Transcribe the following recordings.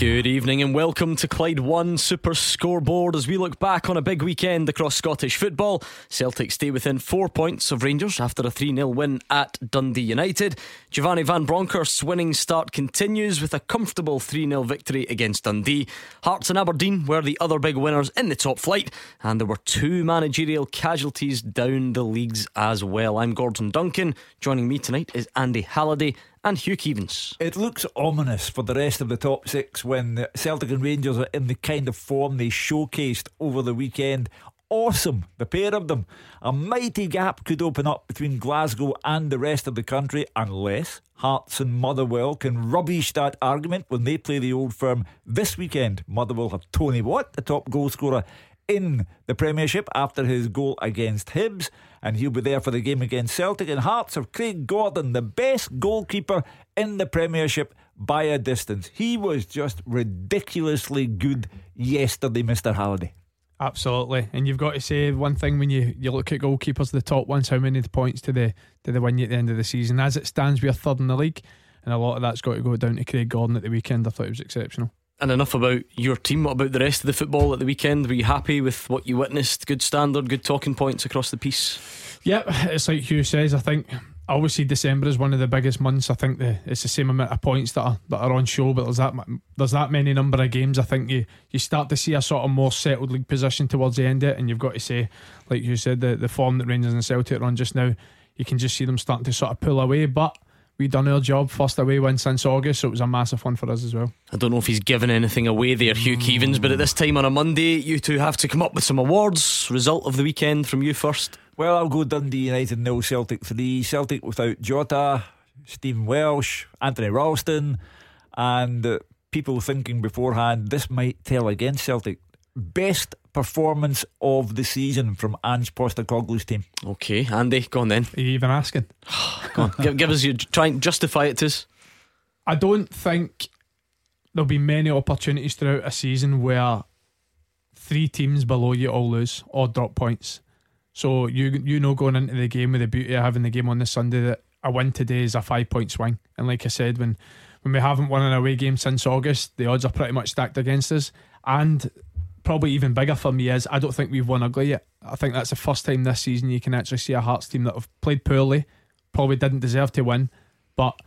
Good evening and welcome to Clyde One Super Scoreboard as we look back on a big weekend across Scottish football. Celtic stay within four points of Rangers after a 3 0 win at Dundee United. Giovanni Van Bronckhorst's winning start continues with a comfortable 3 0 victory against Dundee. Hearts and Aberdeen were the other big winners in the top flight, and there were two managerial casualties down the leagues as well. I'm Gordon Duncan. Joining me tonight is Andy Halliday and Hugh Keevins. It looks ominous for the rest of the top six when Celtic and Rangers are in the kind of form they showcased over the weekend. Awesome, the pair of them. A mighty gap could open up between Glasgow and the rest of the country unless Hearts and Motherwell can rubbish that argument when they play the old firm this weekend. Motherwell have Tony Watt, the top goal scorer in the Premiership after his goal against Hibs, and he'll be there for the game against Celtic. And Hearts of Craig Gordon, the best goalkeeper in the Premiership by a distance. He was just ridiculously good yesterday, Mr. Halliday. Absolutely, and you've got to say one thing when you, you look at goalkeepers, the top ones, how many points to the to the win at the end of the season? As it stands, we are third in the league, and a lot of that's got to go down to Craig Gordon at the weekend. I thought it was exceptional. And enough about your team. What about the rest of the football at the weekend? Were you happy with what you witnessed? Good standard, good talking points across the piece. Yep, it's like Hugh says. I think obviously December is one of the biggest months. I think the, it's the same amount of points that are that are on show, but there's that there's that many number of games. I think you you start to see a sort of more settled league position towards the end of it, and you've got to say, like you said, the the form that Rangers and Celtic are on just now, you can just see them starting to sort of pull away, but we done our job first away win since August, so it was a massive one for us as well. I don't know if he's given anything away there, Hugh Keevins, but at this time on a Monday, you two have to come up with some awards. Result of the weekend from you first. Well, I'll go Dundee United nil, Celtic three. Celtic without Jota, Stephen Welsh, Anthony Ralston, and uh, people thinking beforehand this might tell against Celtic. Best performance of the season from Ange Postecoglou's team. Okay, Andy, go on then. Are you even asking? go on, give, give us your try and justify it to us. I don't think there'll be many opportunities throughout a season where three teams below you all lose or drop points. So you you know going into the game with the beauty of having the game on this Sunday that a win today is a five point swing. And like I said, when when we haven't won an away game since August, the odds are pretty much stacked against us. And probably even bigger for me is I don't think we've won ugly yet. I think that's the first time this season you can actually see a Hearts team that have played poorly, probably didn't deserve to win, but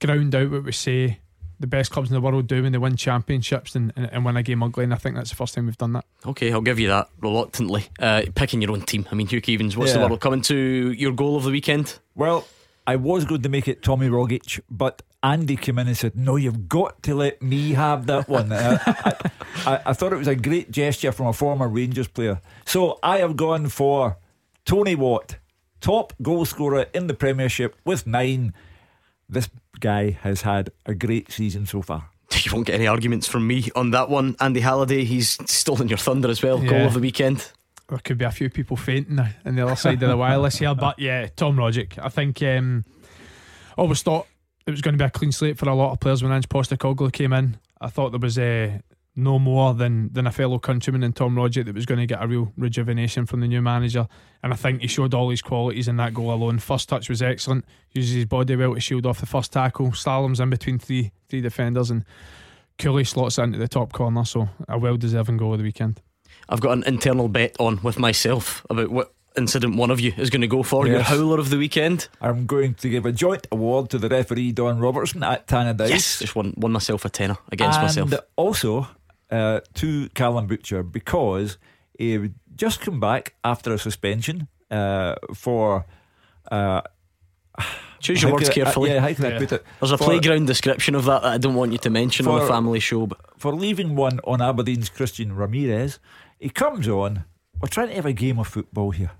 ground out what we say the best clubs in the world do when they win championships and, and, and, win a game ugly. And I think that's the first time we've done that. Okay, I'll give you that reluctantly. Uh, picking your own team. I mean, Hugh Keevins, what's yeah. the world coming to your goal of the weekend? Well, I was going to make it Tommy Rogic, but Andy came in and said, No, you've got to let me have that one. I, I, I, thought it was a great gesture from a former Rangers player. So I have gone for Tony Watt, top goal scorer in the Premiership with nine. This guy has had a great season so far. You won't get any arguments from me on that one. Andy Halliday, he's stolen your thunder as well. Yeah. Goal of the weekend. There could be a few people fainting on the other side of the wireless here, but yeah, Tom Rogic. I think um, always thought it was going to be a clean slate for a lot of players when Ange Postecoglou came in. I thought there was uh, no more than, than a fellow countryman in Tom Rogic that was going to get a real rejuvenation from the new manager. And I think he showed all his qualities in that goal alone. First touch was excellent, uses his body well to shield off the first tackle, slaloms in between three three defenders, and coolly slots into the top corner. So a well deserving goal of the weekend. I've got an internal bet on with myself about what incident one of you is going to go for, yes. your howler of the weekend. I'm going to give a joint award to the referee Don Robertson at Tannadice. Yes, just won, won myself a tenner against and myself. Also uh, to Callum Butcher because he just come back after a suspension uh, for. Uh, Choose your words carefully. yeah, how can yeah. I put it? There's a for, playground description of that that I don't want you to mention for, on the family show. But. For leaving one on Aberdeen's Christian Ramirez, he comes on we're trying to have a game of football here.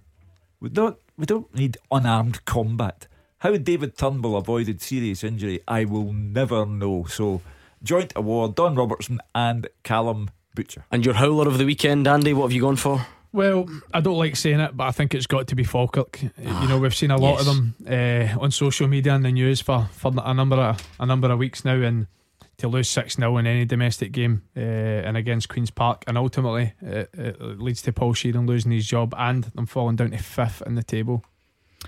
We don't we don't need unarmed combat. How David Turnbull avoided serious injury, I will never know. So, joint award, Don Robertson and Callum Butcher. And your howler of the weekend, Andy, what have you gone for? Well, I don't like saying it, but I think it's got to be Falkirk. you know, we've seen a lot yes. of them uh, on social media and the news for, for a number of a number of weeks now, and to lose 6 0 in any domestic game uh, and against Queen's Park. And ultimately, it, it leads to Paul Sheerin losing his job and them falling down to fifth in the table.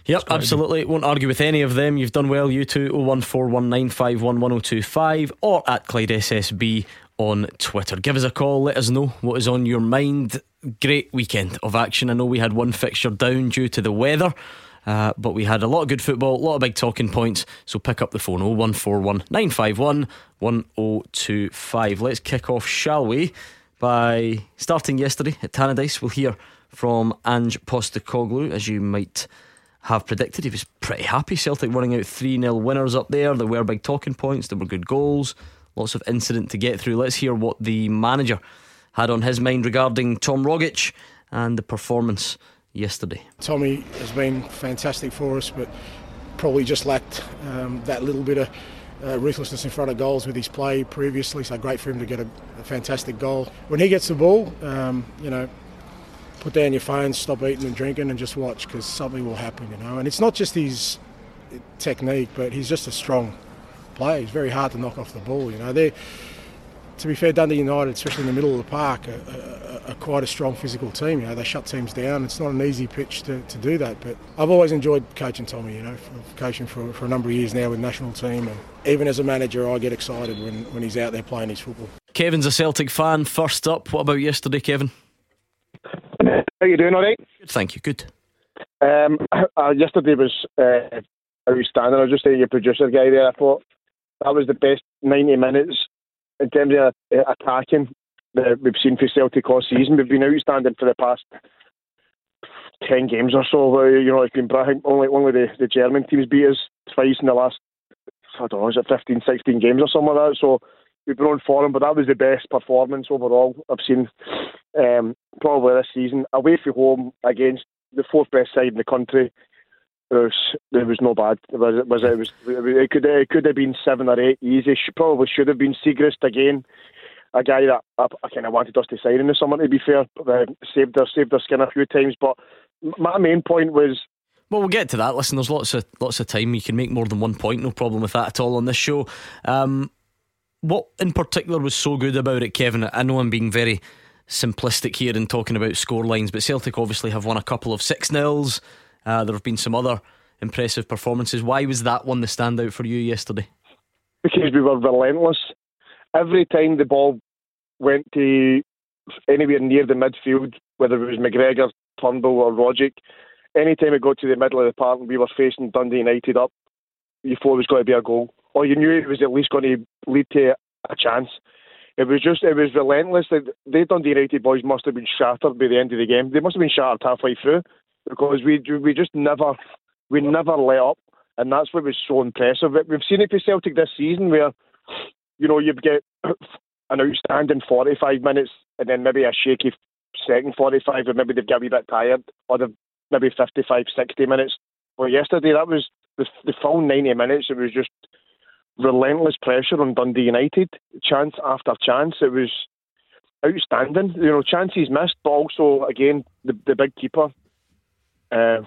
Yep, absolutely. Won't argue with any of them. You've done well, you two. 01419511025 or at Clyde SSB on Twitter. Give us a call, let us know what is on your mind. Great weekend of action. I know we had one fixture down due to the weather. Uh, but we had a lot of good football, a lot of big talking points. So pick up the phone 0141 951 1025. Let's kick off, shall we, by starting yesterday at Tannadice. We'll hear from Ange Postecoglou, as you might have predicted. He was pretty happy. Celtic running out 3 0 winners up there. There were big talking points, there were good goals, lots of incident to get through. Let's hear what the manager had on his mind regarding Tom Rogic and the performance yesterday. Tommy has been fantastic for us, but probably just lacked um, that little bit of uh, ruthlessness in front of goals with his play previously. So great for him to get a, a fantastic goal. When he gets the ball, um, you know, put down your phone, stop eating and drinking, and just watch because something will happen. You know, and it's not just his technique, but he's just a strong player. He's very hard to knock off the ball. You know, they to be fair, Dundee United, especially in the middle of the park, are, are, are, quite a strong physical team. You know, they shut teams down. It's not an easy pitch to, to do that. But I've always enjoyed coaching Tommy. You know, coaching for, for a number of years now with national team, and even as a manager, I get excited when, when he's out there playing his football. Kevin's a Celtic fan. First up, what about yesterday, Kevin? How you doing? All right. Good, thank you. Good. Um, uh, yesterday was uh, outstanding. I was just saying your producer guy there. I thought that was the best ninety minutes in terms of uh, attacking that we've seen for Celtic all season. We've been outstanding for the past ten games or so. Where, you know, it's been brilliant. Only only the, the German teams beat us twice in the last I don't know, is it 15, 16 games or something like that. So we've been on form, but that was the best performance overall I've seen um, probably this season. Away from home against the fourth best side in the country, was there was no bad. It was it was it, was, it could it could have been seven or eight easy. She probably should have been Siegrist again. A guy that I, I kind of wanted us to sign in the summer. To be fair, uh, saved their saved their skin a few times. But my main point was well, we'll get to that. Listen, there's lots of lots of time. You can make more than one point. No problem with that at all on this show. Um, what in particular was so good about it, Kevin? I know I'm being very simplistic here in talking about score lines, but Celtic obviously have won a couple of six nils. Uh, there have been some other impressive performances. Why was that one the standout for you yesterday? Because we were relentless. Every time the ball went to anywhere near the midfield, whether it was McGregor, Turnbull, or Rogic, anytime it got to the middle of the park and we were facing Dundee United up, you thought it was going to be a goal. Or you knew it was at least going to lead to a chance. It was just, it was relentless. The Dundee United boys must have been shattered by the end of the game. They must have been shattered halfway through because we we just never we never let up, and that's what was so impressive. We've seen it for Celtic this season, where you know you get an outstanding 45 minutes, and then maybe a shaky second 45, or maybe they've got a wee bit tired, or they've maybe 55, 60 minutes. Well, yesterday that was the, the full 90 minutes. It was just relentless pressure on Dundee United, chance after chance. It was outstanding. You know, chances missed, but also again the the big keeper uh,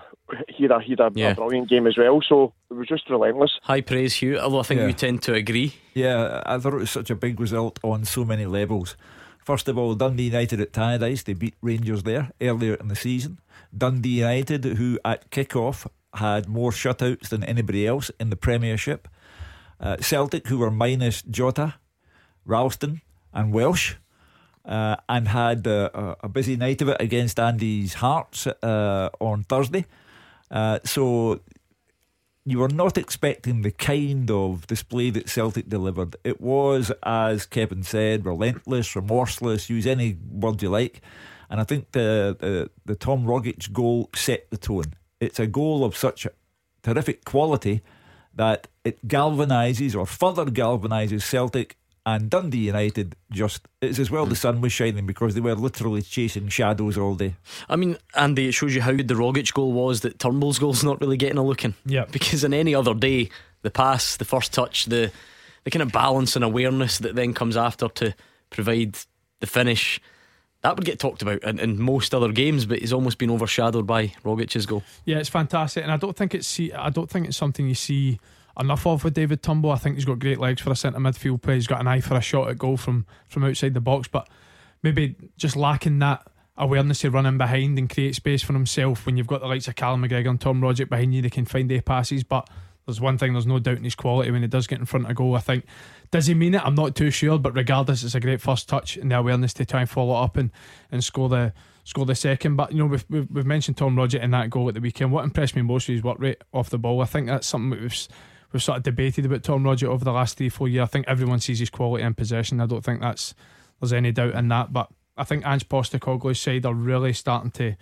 he had, a, he had a, yeah. a, brilliant game as well, so it was just relentless. High praise, Hugh. Although I think yeah. we tend to agree. Yeah, I thought it was such a big result on so many levels. First of all, Dundee United at Tannadice, they beat Rangers there earlier in the season. Dundee United, who at kick-off had more shutouts than anybody else in the Premiership. Uh, Celtic, who were minus Jota, Ralston, and Welsh uh, and had uh, a busy night of it against Andy's Hearts uh, on Thursday. Uh, so you were not expecting the kind of display that Celtic delivered. It was, as Kevin said, relentless, remorseless, use any word you like. And I think the, the, the Tom Rogic goal set the tone. It's a goal of such terrific quality that it galvanises or further galvanises Celtic and Dundee United just it's as well the sun was shining because they were literally chasing shadows all day. I mean, Andy, it shows you how good the Rogic goal was that Turnbull's goal's not really getting a look in. Yeah. Because in any other day, the pass, the first touch, the the kind of balance and awareness that then comes after to provide the finish. That would get talked about in, in most other games, but he's almost been overshadowed by Rogic's goal. Yeah, it's fantastic, and I don't think it's I don't think it's something you see enough of with David Turnbull. I think he's got great legs for a centre midfield play. He's got an eye for a shot at goal from from outside the box, but maybe just lacking that awareness to run in behind and create space for himself when you've got the likes of Callum McGregor and Tom Rogic behind you, they can find their passes. But there's one thing, there's no doubt in his quality when he does get in front of goal. I think, does he mean it? I'm not too sure, but regardless, it's a great first touch and the awareness to try and follow up and, and score the score the second. But you know, we've, we've, mentioned Tom Rogic in that goal at the weekend. What impressed me most was his work rate off the ball. I think that's something we've we've sort of debated about Tom Rogic over the last three four years. I think everyone sees his quality in possession. I don't think that's there's any doubt in that. But I think Ange Postecoglou's side are really starting to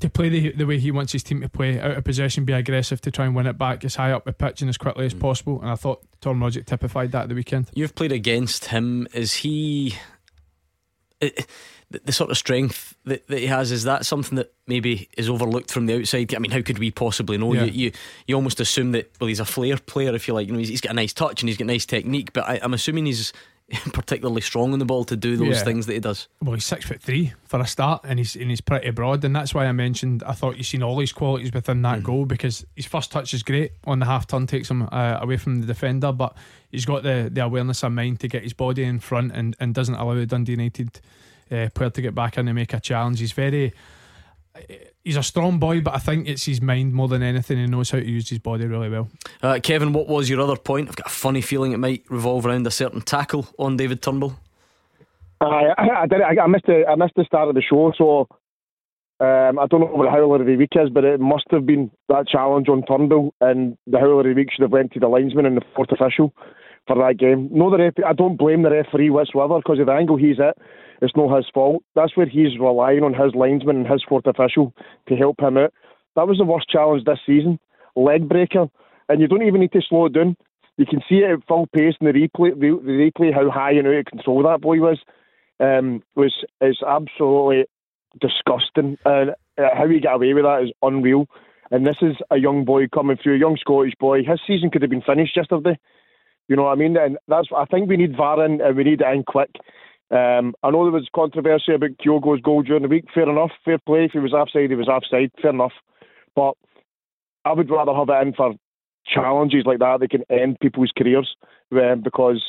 to play the, the way he wants his team to play, out of possession, be aggressive to try and win it back as high up the pitch and as quickly as mm. possible. And I thought Tom Rogic typified that at the weekend. You've played against him. Is he. It, the, sort of strength that, that he has is that something that maybe is overlooked from the outside? I mean, how could we possibly know? Yeah. You, you, you almost assume that well, he's a flair player if you like. You know, he's, he's got a nice touch and he's got nice technique, but I, I'm assuming he's particularly strong on the ball to do those yeah. things that he does. Well, he's six foot three for a start, and he's and he's pretty broad, and that's why I mentioned I thought you've seen all his qualities within that mm. goal because his first touch is great on the half turn, takes him uh, away from the defender, but he's got the the awareness of mind to get his body in front and and doesn't allow the Dundee United uh, player to get back in and make a challenge. He's very he's a strong boy, but I think it's his mind more than anything. He knows how to use his body really well. Uh, Kevin, what was your other point? I've got a funny feeling it might revolve around a certain tackle on David Turnbull. I, I, did. I, I missed the I missed the start of the show, so um, I don't know what the howler of the week is, but it must have been that challenge on Turnbull, and the howler of the week should have went to the linesman and the fourth official for that game. No, the ref- I don't blame the referee whatsoever because of the angle he's at. It's not his fault. That's where he's relying on his linesman and his fourth official to help him out. That was the worst challenge this season. Leg breaker. And you don't even need to slow it down. You can see it at full pace in the replay, the, the replay how high and out of control that boy was. Um, was is absolutely disgusting. And uh, how he got away with that is unreal. And this is a young boy coming through, a young Scottish boy. His season could have been finished yesterday. You know what I mean? And that's I think we need VAR in, and we need it in quick. Um, I know there was controversy about Kyogo's goal during the week. Fair enough, fair play. If he was offside, he was offside. Fair enough. But I would rather have it in for challenges like that that can end people's careers um, because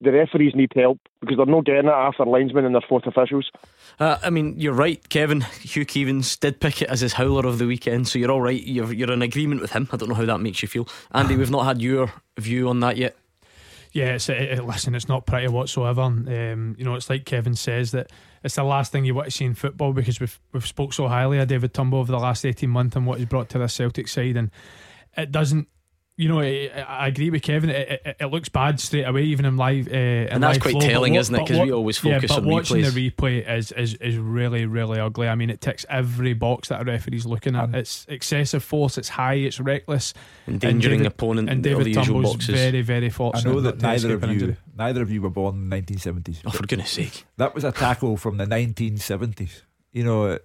the referees need help because they're not getting it after linesmen and their fourth officials. Uh, I mean, you're right, Kevin. Hugh Keevins did pick it as his howler of the weekend, so you're all right. You're, you're in agreement with him. I don't know how that makes you feel. Andy, we've not had your view on that yet. Yeah, it's, it, it, listen, it's not pretty whatsoever. Um, you know, it's like Kevin says that it's the last thing you want to see in football because we've we've spoke so highly of David Turnbull over the last eighteen months and what he's brought to the Celtic side, and it doesn't you know, I, I, agree with Kevin. It, it, it, looks bad straight away, even in live. Uh, in and that's live quite flow, telling, isn't it? Because we always focus yeah, but on watching replays. the replay is, is is really really ugly. I mean, it ticks every box that a referee's looking at. Mm. it's excessive force. It's high. It's reckless. Endangering and David, opponent. And David Turnbull's very very fortunate. I know that neither of you injury. neither of you were born in the 1970s. Oh, for goodness sake! That was a tackle from the 1970s. You know,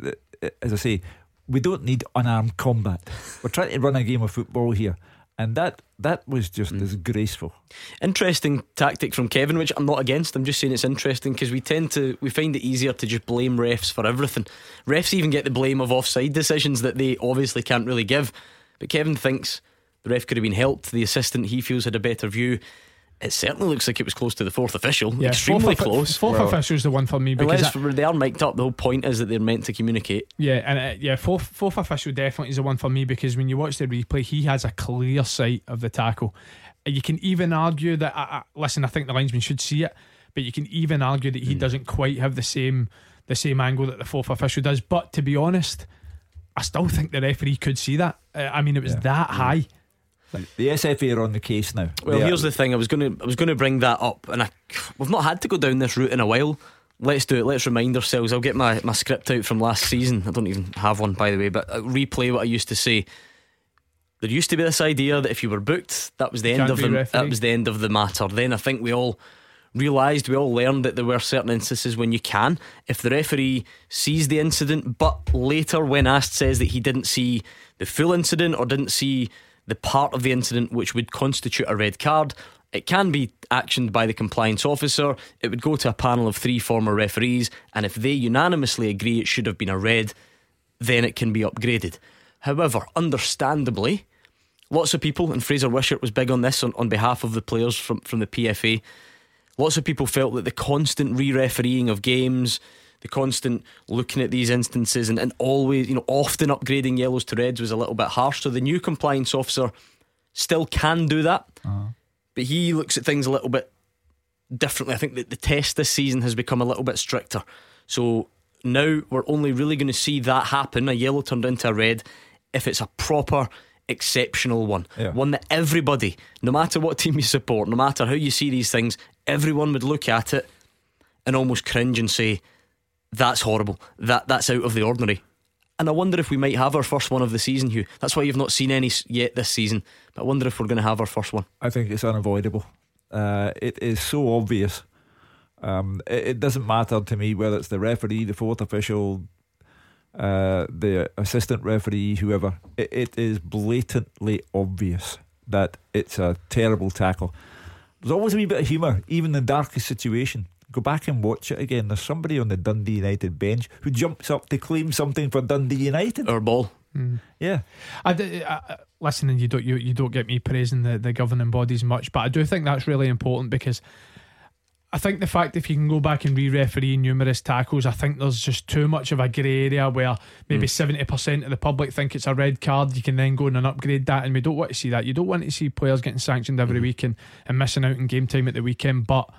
as I say, we don't need unarmed combat. We're trying to run a game of football here and that that was just mm. disgraceful. Interesting tactic from Kevin, which I'm not against. I'm just saying it's interesting because we tend to we find it easier to just blame refs for everything. Refs even get the blame of offside decisions that they obviously can't really give. But Kevin thinks the ref could have been helped. The assistant he feels had a better view it certainly looks like it was close to the fourth official. Yeah, Extremely fourth, close. Fourth well, official is the one for me because unless they are mic'd up, the whole point is that they're meant to communicate. Yeah, and uh, yeah, fourth fourth official definitely is the one for me because when you watch the replay, he has a clear sight of the tackle. You can even argue that. Uh, uh, listen, I think the linesman should see it, but you can even argue that he mm. doesn't quite have the same the same angle that the fourth official does. But to be honest, I still think the referee could see that. Uh, I mean, it was yeah. that mm. high. The SFA are on the case now. Well, they here's are. the thing. I was going to I was going to bring that up, and I, we've not had to go down this route in a while. Let's do it. Let's remind ourselves. I'll get my, my script out from last season. I don't even have one, by the way, but I'll replay what I used to say. There used to be this idea that if you were booked, that was the end of the, that was the end of the matter. Then I think we all realised, we all learned that there were certain instances when you can. If the referee sees the incident, but later, when asked, says that he didn't see the full incident or didn't see the part of the incident which would constitute a red card. It can be actioned by the compliance officer. It would go to a panel of three former referees, and if they unanimously agree it should have been a red, then it can be upgraded. However, understandably, Lots of people, and Fraser Wishart was big on this on, on behalf of the players from, from the PFA. Lots of people felt that the constant re refereeing of games, the constant looking at these instances and, and always, you know, often upgrading yellows to reds was a little bit harsh. So the new compliance officer still can do that, uh-huh. but he looks at things a little bit differently. I think that the test this season has become a little bit stricter. So now we're only really going to see that happen a yellow turned into a red if it's a proper exceptional one. Yeah. One that everybody, no matter what team you support, no matter how you see these things, everyone would look at it and almost cringe and say, That's horrible. That that's out of the ordinary. And I wonder if we might have our first one of the season, Hugh. That's why you've not seen any yet this season. But I wonder if we're going to have our first one. I think it's unavoidable. Uh, it is so obvious. Um, it, it, doesn't matter to me whether it's the referee, the fourth official, uh, the assistant referee, whoever, it, it is blatantly obvious that it's a terrible tackle. There's always a wee bit of humour, even in the darkest situation. Go back and watch it again. There's somebody on the Dundee United bench who jumps up to claim something for Dundee United. Or ball. Mm. Yeah. I, I, listen, and you don't you, you don't get me praising the, the governing bodies much, but I do think that's really important because I think the fact if you can go back and re-referee numerous tackles, I think there's just too much of a grey area where maybe mm. seventy mm. percent of the public think it's a red card. You can then go in and upgrade that, and we don't want to see that. You don't want to see players getting sanctioned every mm. week and, and missing out in game time at the weekend. But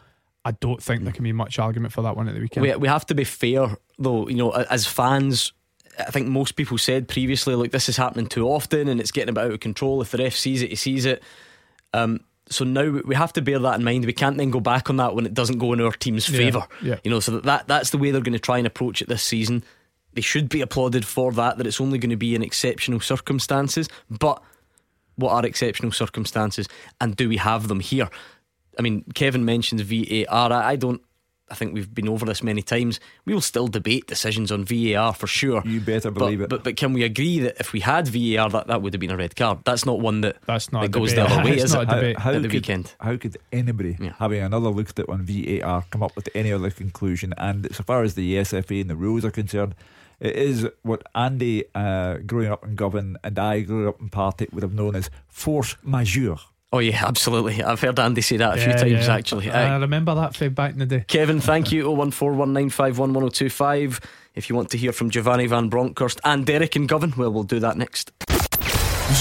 I don't think there can be much argument for that one at the weekend. We, we have to be fair, though. You know, as fans, I think most people said previously, like this is happening too often and it's getting a bit out of control. If the ref sees it, he sees it. Um, so now we have to bear that in mind. We can't then go back on that when it doesn't go in our team's yeah, favour. Yeah. You know, so that that's the way they're going to try and approach it this season. They should be applauded for that. That it's only going to be in exceptional circumstances. But what are exceptional circumstances, and do we have them here? I mean, Kevin mentions VAR. I, I don't I think we've been over this many times. We will still debate decisions on VAR for sure. You better believe but, it. But but can we agree that if we had VAR, that, that would have been a red card? That's not one that that's not that goes the other way, is it? How, how at the could, weekend, how could anybody yeah. having another look at it on VAR come up with any other conclusion? And so far as the SFA and the rules are concerned, it is what Andy, uh, growing up in Govan, and I, growing up in Partick, would have known as force majeure. Oh yeah, absolutely. I've heard Andy say that a yeah, few times yeah. actually. I, I remember that from back in the day. Kevin, thank you. 01419511025. If you want to hear from Giovanni Van Bronckhorst and Derek and Govan, well, we'll do that next.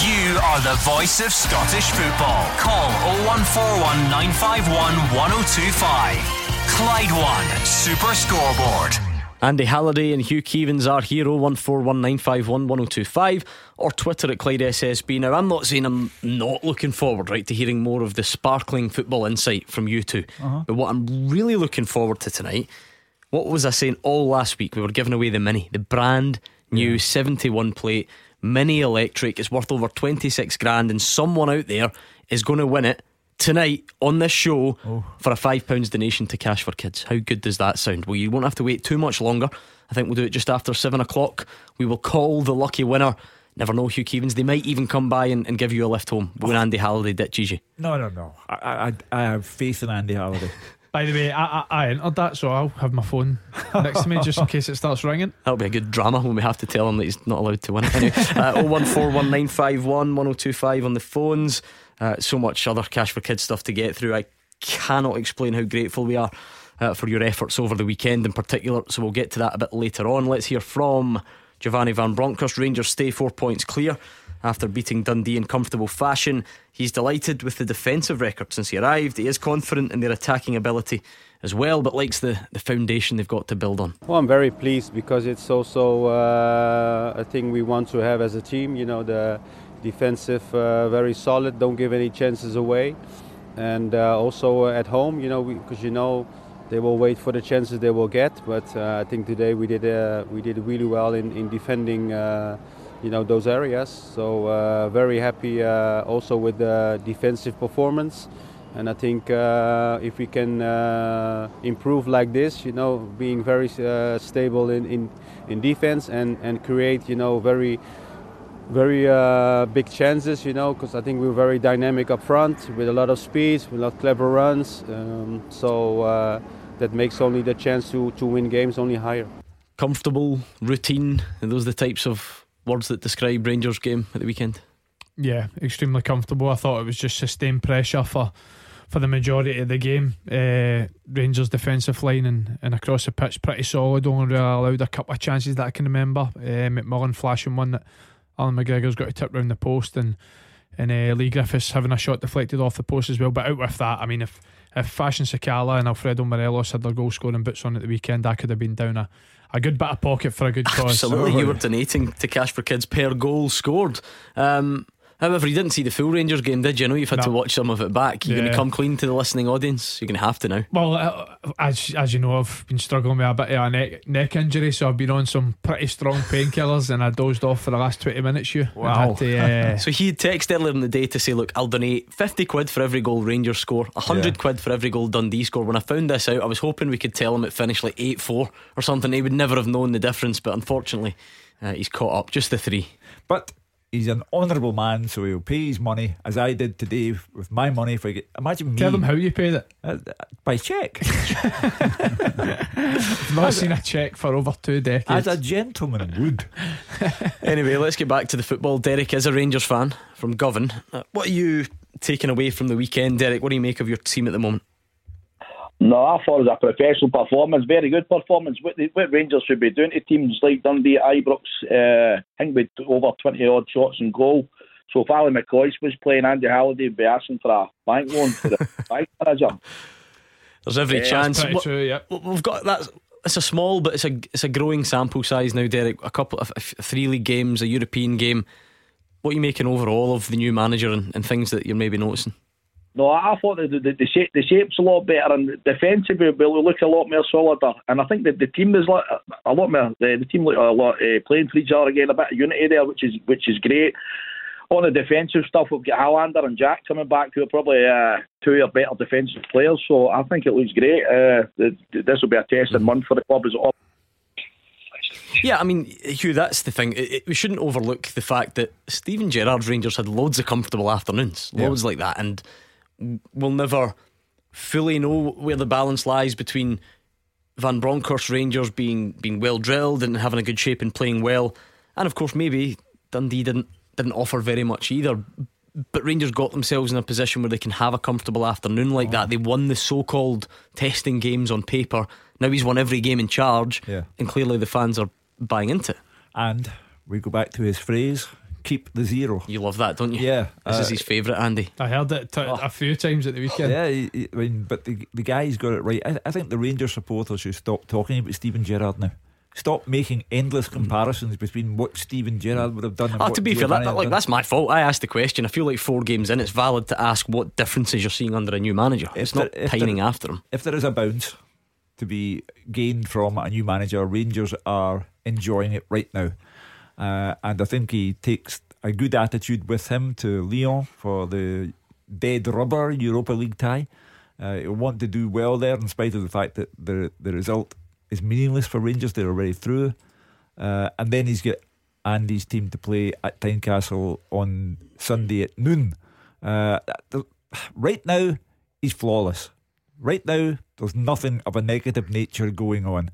You are the voice of Scottish football. Call 01419511025. Clyde One Super Scoreboard. Andy Halliday and Hugh Keevins are here 01419511025 or Twitter at Clyde SSB. Now, I'm not saying I'm not looking forward, right, to hearing more of the sparkling football insight from you 2 uh-huh. But what I'm really looking forward to tonight, what was I saying all last week? We were giving away the Mini, the brand new yeah. 71 plate Mini electric. It's worth over 26 grand, and someone out there is going to win it tonight on this show oh. for a £5 donation to Cash for Kids. How good does that sound? Well, you won't have to wait too much longer. I think we'll do it just after 7 o'clock. We will call the lucky winner. Never know, Hugh Keevins. They might even come by and, and give you a lift home when Andy Halliday ditches you. No, no, no. I, I, I have faith in Andy Halliday. By the way, I, I, I, entered that, so I'll have my phone next to me just in case it starts ringing. That'll be a good drama when we have to tell him that he's not allowed to win it. Anyway, uh, 01419511025 on the phones. Uh, so much other Cash for Kids stuff to get through. I cannot explain how grateful we are uh, for your efforts over the weekend in particular. So we'll get to that a bit later on. Let's hear from Giovanni Van Bronckhorst. Rangers stay four points clear after beating Dundee in comfortable fashion. He's delighted with the defensive record since he arrived. He is confident in their attacking ability as well, but likes the, the foundation they've got to build on. Well, I'm very pleased because it's also uh, a thing we want to have as a team. You know, the defensive, uh, very solid, don't give any chances away. And uh, also at home, you know, because you know they will wait for the chances they will get. But uh, I think today we did we did really well in, in defending you know those areas. So uh, very happy uh, also with the defensive performance, and I think uh, if we can improve like this, you know, being very stable in, in in defense and and create you know very very uh, big chances, you know, because I think we were very dynamic up front with a lot of speed, with a lot of clever runs. Um, so uh, that makes only the chance to, to win games only higher. Comfortable, routine, and those are the types of words that describe Rangers' game at the weekend. Yeah, extremely comfortable. I thought it was just sustained pressure for for the majority of the game. Uh, Rangers defensive line and, and across the pitch pretty solid. Only really allowed a couple of chances that I can remember. Uh, McMullan flashing one that Allan McGregor's got to tip round the post and and uh, Leigh Griffiths having a shot deflected off the post as well. But out with that, I mean, if if Fashion Sakala and Alfredo Morelos had their goal scoring boots on at the weekend, I could have been down a, a good bit of pocket for a good cause. Absolutely, you were donating to Cash for Kids per goal scored. Um, However, you didn't see the full Rangers game, did you? I know you've had no. to watch some of it back. You're yeah. going to come clean to the listening audience. You're going to have to now. Well, uh, as as you know, I've been struggling with a bit of a neck, neck injury, so I've been on some pretty strong painkillers, and I dozed off for the last twenty minutes. You wow. To, uh, so he texted earlier in the day to say, "Look, I'll donate fifty quid for every goal Rangers score, hundred yeah. quid for every goal Dundee score." When I found this out, I was hoping we could tell him it finished like eight four or something. He would never have known the difference, but unfortunately, uh, he's caught up. Just the three. But he's an honourable man, so he'll pay his money as I did today with my money. If I get, imagine me. Tell them how you paid it uh, by cheque. I've not as seen a cheque for over two decades. As a gentleman would. anyway, let's get back to the football. Derek is a Rangers fan from Govan. Uh, what are you taking away from the weekend, Derek? What do you make of your team at the moment? No, I thought it was a professional performance, very good performance. What, the, what Rangers should be doing to teams like Dundee, Ibrox, uh, I think with over 20 odd shots and goal. So if Ali McCoist was playing, Andy Halliday would be asking for a bank loan for the bank manager. There's every yeah, chance. True, yeah. We've got that. It's a small, but it's a it's a growing sample size now, Derek. A couple of three league games, a European game. What are you making overall of the new manager and, and things that you're maybe noticing? No, I thought the the, the, shape, the shape's a lot better and defensively will look a lot more solider. And I think that the team is like a lot more. The, the team look a lot uh, playing for each other again, a bit of unity there, which is which is great. On the defensive stuff, we've got Helander and Jack coming back, who are probably uh, two of our better defensive players. So I think it looks great. Uh, this will be a testing month for the club as well. Yeah, I mean, Hugh, that's the thing. It, it, we shouldn't overlook the fact that Steven Gerrard's Rangers had loads of comfortable afternoons, loads yeah. like that, and we'll never fully know where the balance lies between Van Bronckhorst Rangers being being well drilled and having a good shape and playing well, and of course maybe Dundee didn't didn't offer very much either. But Rangers got themselves in a position where they can have a comfortable afternoon like oh. that. They won the so-called testing games on paper. Now he's won every game in charge, yeah. and clearly the fans are buying into it. And we go back to his phrase keep the zero. You love that, don't you? Yeah. This uh, is his favourite, Andy. I heard it t- oh. a few times at the weekend. Yeah, he, he, I mean, but the, the guy's got it right. I, I think the Rangers supporters should stop talking about Steven Gerrard now. Stop making endless comparisons between what Steven Gerrard would have done. And oh, to be fair, that, that, like, that's my fault. I asked the question. I feel like four games in, it's valid to ask what differences you're seeing under a new manager. If it's there, not pining there, after him. If there is a bounce to be gained from a new manager, Rangers are enjoying it right now. Uh, and I think he takes a good attitude with him to Lyon for the dead rubber Europa League tie. Uh, he'll want to do well there, in spite of the fact that the the result is meaningless for Rangers. They're already through, uh, and then he's got Andy's team to play at Tynecastle on Sunday at noon. Uh, right now, he's flawless. Right now, there's nothing of a negative nature going on,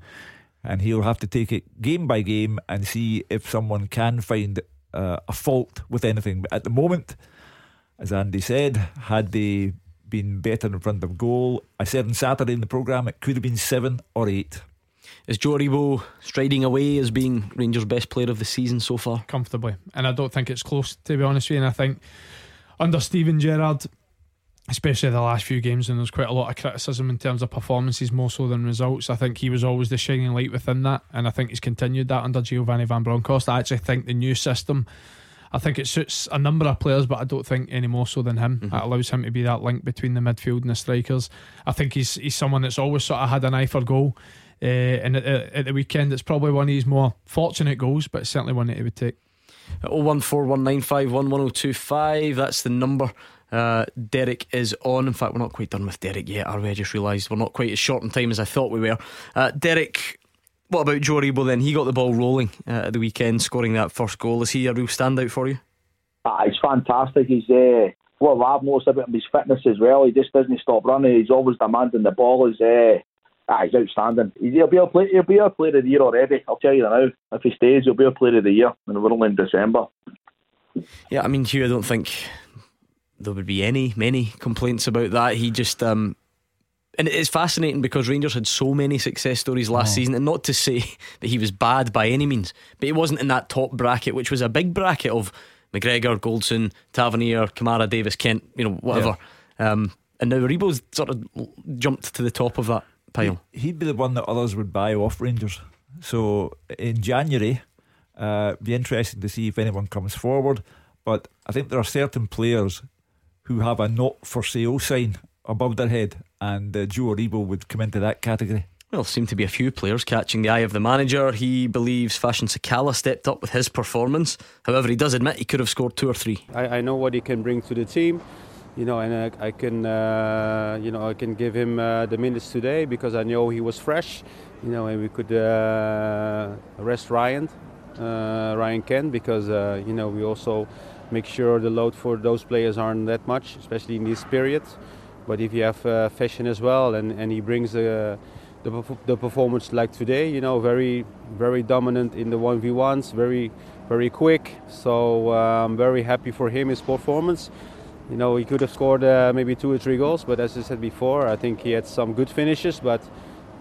and he'll have to take it game by game and see if someone can find uh, a fault with anything. But at the moment, as Andy said, had they been better in front of goal, I said on Saturday in the programme it could have been seven or eight. Is Joe Aribo striding away as being Rangers' best player of the season so far? Comfortably. And I don't think it's close, to be honest with you. And I think under Steven Gerrard, especially the last few games, and there's quite a lot of criticism in terms of performances more so than results. I think he was always the shining light within that, and I think he's continued that under Giovanni Van Bronckhorst. I actually think the new system. I think it suits a number of players, but I don't think any more so than him. Mm-hmm. It allows him to be that link between the midfield and the strikers. I think he's he's someone that's always sort of had an eye for goal. Uh, and at, at, the weekend, it's probably one of his more fortunate goals, but it's certainly one that he would take. 01419511025, that's the number uh, Derek is on. In fact, we're not quite done with Derek yet, are we? I just realised we're not quite as short in time as I thought we were. Uh, Derek, what about Joe Aribo then? He got the ball rolling uh, at the weekend, scoring that first goal. Is he a real standout for you? Ah, he's fantastic. He's uh, what I've noticed about him, his fitness as well. He just doesn't stop running. He's always demanding the ball. He's uh, ah, he's outstanding. He'll be a play, he'll be a player of the year already. I'll tell you now. If he stays, he'll be a player of the year, and we're only in December. Yeah, I mean, Hugh, I don't think there would be any many complaints about that. He just um, and it's fascinating because Rangers had so many success stories last oh. season, and not to say that he was bad by any means, but he wasn't in that top bracket, which was a big bracket of McGregor, Goldson, Tavernier, Kamara, Davis, Kent, you know, whatever. Yeah. Um, and now Aribo's sort of jumped to the top of that pile. He'd be the one that others would buy off Rangers. So in January, uh, be interesting to see if anyone comes forward. But I think there are certain players who have a not for sale sign above their head, and uh, Joe Aribo would come into that category. Well, seem to be a few players catching the eye of the manager. He believes Fashion Sakala stepped up with his performance. However, he does admit he could have scored two or three. I, I know what he can bring to the team, you know, and I, I can, uh, you know, I can give him uh, the minutes today because I know he was fresh, you know, and we could uh, rest Ryan, uh, Ryan Kent because uh, you know we also make sure the load for those players aren't that much, especially in this period. But if you have uh, fashion as well, and, and he brings the, the, the performance like today, you know, very very dominant in the one v ones, very very quick. So uh, I'm very happy for him his performance. You know, he could have scored uh, maybe two or three goals, but as I said before, I think he had some good finishes, but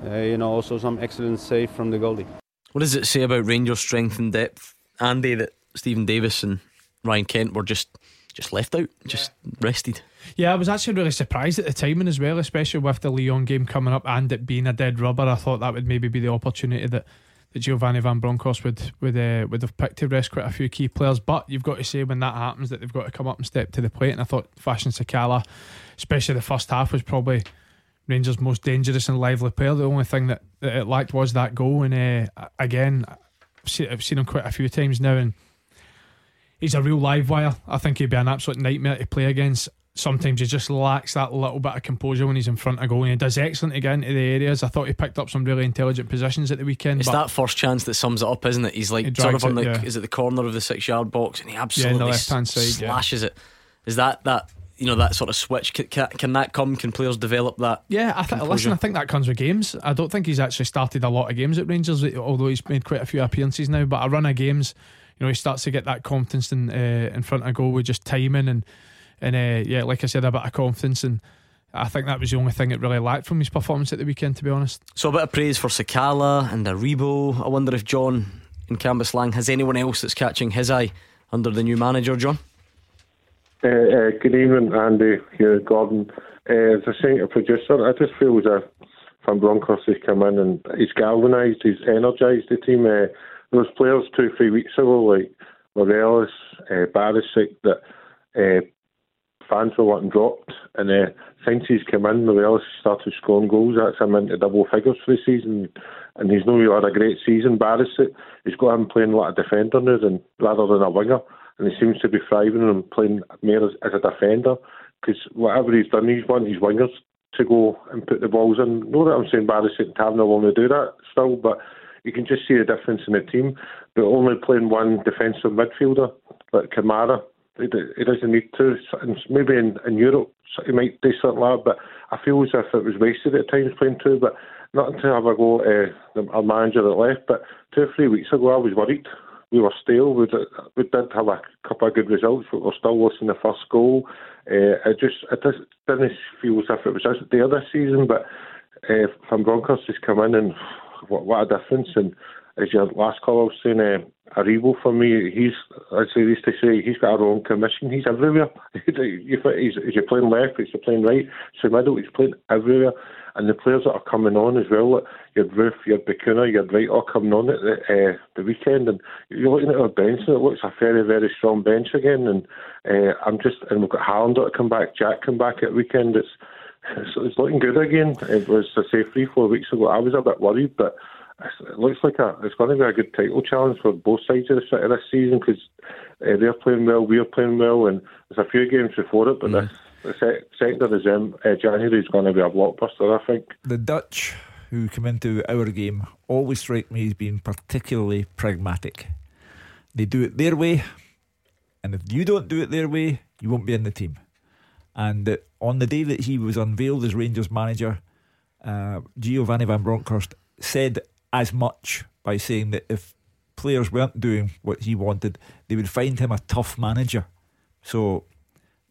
uh, you know also some excellent save from the goalie. What does it say about Rangers' strength and depth, Andy, that Steven Davis and Ryan Kent were just just left out, just yeah. rested? Yeah, I was actually really surprised at the timing as well, especially with the Lyon game coming up and it being a dead rubber. I thought that would maybe be the opportunity that, that Giovanni Van Bronckhorst would would uh, would have picked to rest quite a few key players. But you've got to say when that happens that they've got to come up and step to the plate. And I thought Fashion Sakala, especially the first half, was probably Rangers' most dangerous and lively player. The only thing that, that it lacked was that goal. And uh, again, I've seen, I've seen him quite a few times now, and he's a real live wire. I think he'd be an absolute nightmare to play against sometimes he just lacks that little bit of composure when he's in front of goal and he does excellent to get into the areas. I thought he picked up some really intelligent positions at the weekend. It's that first chance that sums it up, isn't it? He's like he sort of on the yeah. is it the corner of the six yard box and he absolutely yeah, side slashes yeah. it. Is that that you know that sort of switch can, can, that come can players develop that yeah I th- listen I think that comes with games I don't think he's actually started a lot of games at Rangers although he's made quite a few appearances now but a run of games you know he starts to get that confidence in uh, in front of goal with just timing and and uh, yeah, like I said, a bit of confidence and. I think that was the only thing that really lacked from his performance at the weekend, to be honest. So a bit of praise for Sakala and Aribo. I wonder if John in Canvas Cambuslang has anyone else that's catching his eye under the new manager, John. Uh, uh, good evening, Andy here, Gordon. Uh, as a singer producer, I just feel as if Van Bronckhorst has come in and he's galvanised, he's energised the team. Uh, there was players two, three weeks ago like Morelos, uh, Barisic that uh, fans were wanting dropped, and uh, since he's come in, Morelos started scoring goals. That's him into double figures for the season, and he's no really had a great season. Barisic, he's got him playing like a defender now than rather than a winger, and he seems to be thriving and playing more as, as a defender. Because whatever he's done, he's wanted his wingers to go and put the balls in. Know that I'm saying Barisic and Tavernier will only do that still, but you can just see the difference in the team. But only playing one defensive midfielder like Kamara he, doesn't need to. Maybe in, in Europe he might do something like that, but I feel as if it was wasted at times playing two. But not until I have a go at uh, our manager that left. But two or three weeks ago, I was worried. We were stale. We did, we did have a couple of good results, but we're still losing the first goal. Uh, it just it just didn't feel as if it was there this season. But uh, Van has come in and what, what a difference. And as your last call was saying, uh, Aribo for me, he's as they used to say, he's got a wrong commission. He's everywhere. he's, he's playing left, he's playing right, so middle, he's playing everywhere. And the players that are coming on as well, like your Roofe, your Bacuna, your Wright, all coming on at the, uh, the weekend. And you're looking at our bench, and it looks a very, very strong bench again. And uh, I'm just, and we've got Helander to come back, Jack come back at weekend. It's, it's, it's looking good again. It was, I say, three, four weeks ago, I was a bit worried, but it looks like a, it's going to be a good title challenge for both sides of the city this season because uh, they're playing well, we're playing well, and there's a few games before it, but mm. the, the second of December, uh, January is going to be a blockbuster, I think. The Dutch who come into our game always strike me as being particularly pragmatic. They do it their way, and if you don't do it their way, you won't be in the team. And on the day that he was unveiled as Rangers manager, uh, Giovanni Van Bronckhorst said as much by saying that if players weren't doing what he wanted, they would find him a tough manager. So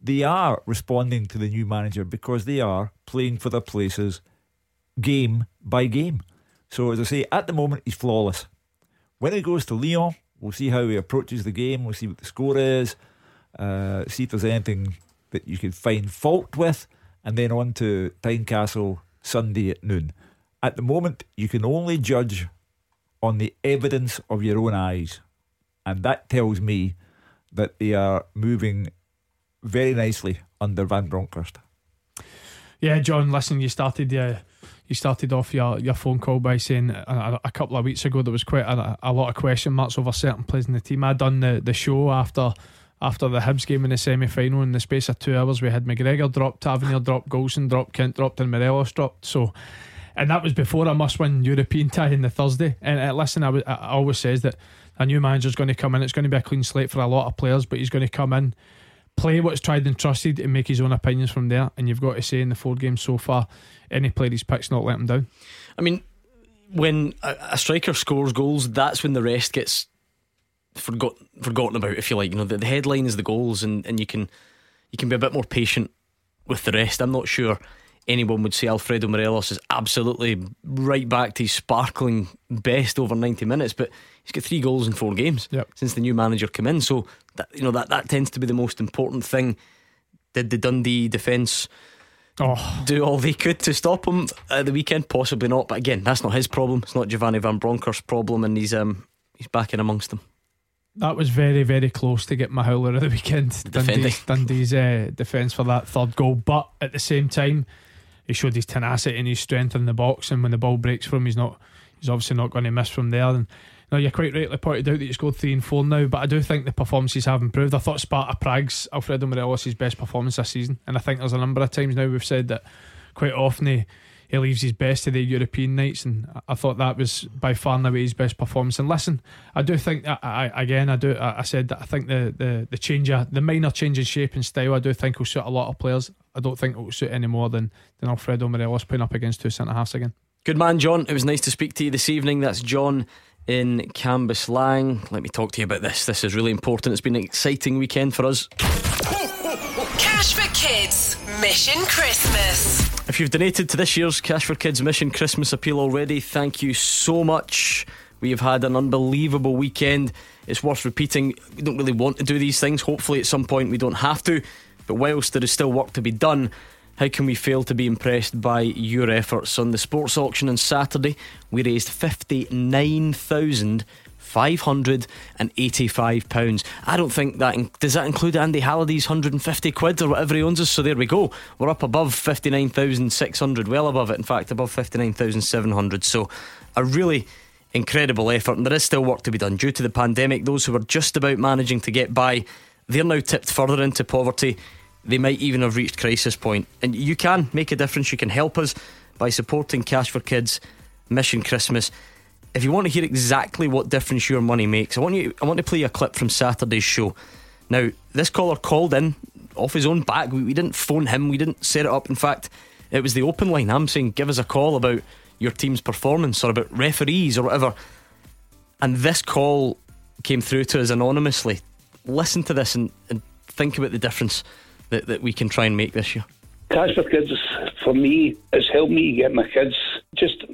they are responding to the new manager because they are playing for their places game by game. So, as I say, at the moment, he's flawless. When he goes to Lyon, we'll see how he approaches the game, we'll see what the score is, uh, see if there's anything that you could find fault with, and then on to Tynecastle Sunday at noon. At the moment, you can only judge on the evidence of your own eyes. And that tells me that they are moving very nicely under Van Bronckhorst. Yeah, John, listen, you started uh, you started off your, your phone call by saying a, a couple of weeks ago there was quite a, a, lot of question marks over certain players in the team. I done the, the show after after the Hibs game in the semi final in the space of two hours. We had McGregor dropped, Tavernier dropped, Goldson dropped, Kent dropped, and Morelos dropped. So and that was before a must win European tie in the Thursday. And uh, listen, I, w- I always says that a new manager's going to come in. It's going to be a clean slate for a lot of players, but he's going to come in, play what's tried and trusted, and make his own opinions from there. And you've got to say in the four games so far, any player he's pick's not let him down. I mean, when a, a striker scores goals, that's when the rest gets forgot forgotten about. If you like, you know, the, the headline is the goals, and, and you can you can be a bit more patient with the rest. I'm not sure anyone would say Alfredo Morelos is absolutely right back to his sparkling best over 90 minutes, but he's got three goals in four games yep. since the new manager came in. So that you know that that tends to be the most important thing. Did the Dundee defence oh. do all they could to stop him at the weekend? Possibly not, but again, that's not his problem. It's not Giovanni Van Bronckhorst's problem, and he's um he's back in amongst them. That was very, very close to get my howler of the weekend. Dundee, Dundee's uh, defence for that third goal, but at the same time, he showed his tenacity and his strength in the box. And when the ball breaks from him, he's not, he's obviously not going to miss from there. And now you're quite rightly pointed out that he's scored three and four now, but I do think the performances have improved. I thought Sparta Prague's Alfredo Morelos' best performance this season, and I think there's a number of times now we've said that quite often he he leaves his best to the European nights, and I thought that was by far and away his best performance. And listen, I do think that I, again, I do. I said that I think the the the change, uh, the minor change in shape and style, I do think will suit a lot of players. I don't think it will suit any more than than Alfredo Morelos playing up against two centre halves again. Good man, John. It was nice to speak to you this evening. That's John in Cambuslang. Let me talk to you about this. This is really important. It's been an exciting weekend for us. Cash for Kids Mission Christmas. If you've donated to this year's Cash for Kids Mission Christmas appeal already, thank you so much. We have had an unbelievable weekend. It's worth repeating. We don't really want to do these things. Hopefully, at some point, we don't have to. But whilst there is still work to be done, how can we fail to be impressed by your efforts? On the sports auction on Saturday, we raised 59,000 £585. I don't think that. In- does that include Andy Halliday's 150 quid or whatever he owns us? So there we go. We're up above 59,600, well above it, in fact, above 59,700. So a really incredible effort. And there is still work to be done. Due to the pandemic, those who are just about managing to get by, they're now tipped further into poverty. They might even have reached crisis point. And you can make a difference. You can help us by supporting Cash for Kids Mission Christmas if you want to hear exactly what difference your money makes, I want you. I want to play a clip from Saturday's show. Now, this caller called in off his own back. We, we didn't phone him. We didn't set it up. In fact, it was the open line. I'm saying, give us a call about your team's performance or about referees or whatever. And this call came through to us anonymously. Listen to this and, and think about the difference that, that we can try and make this year. Cash for Kids, for me, has helped me get my kids just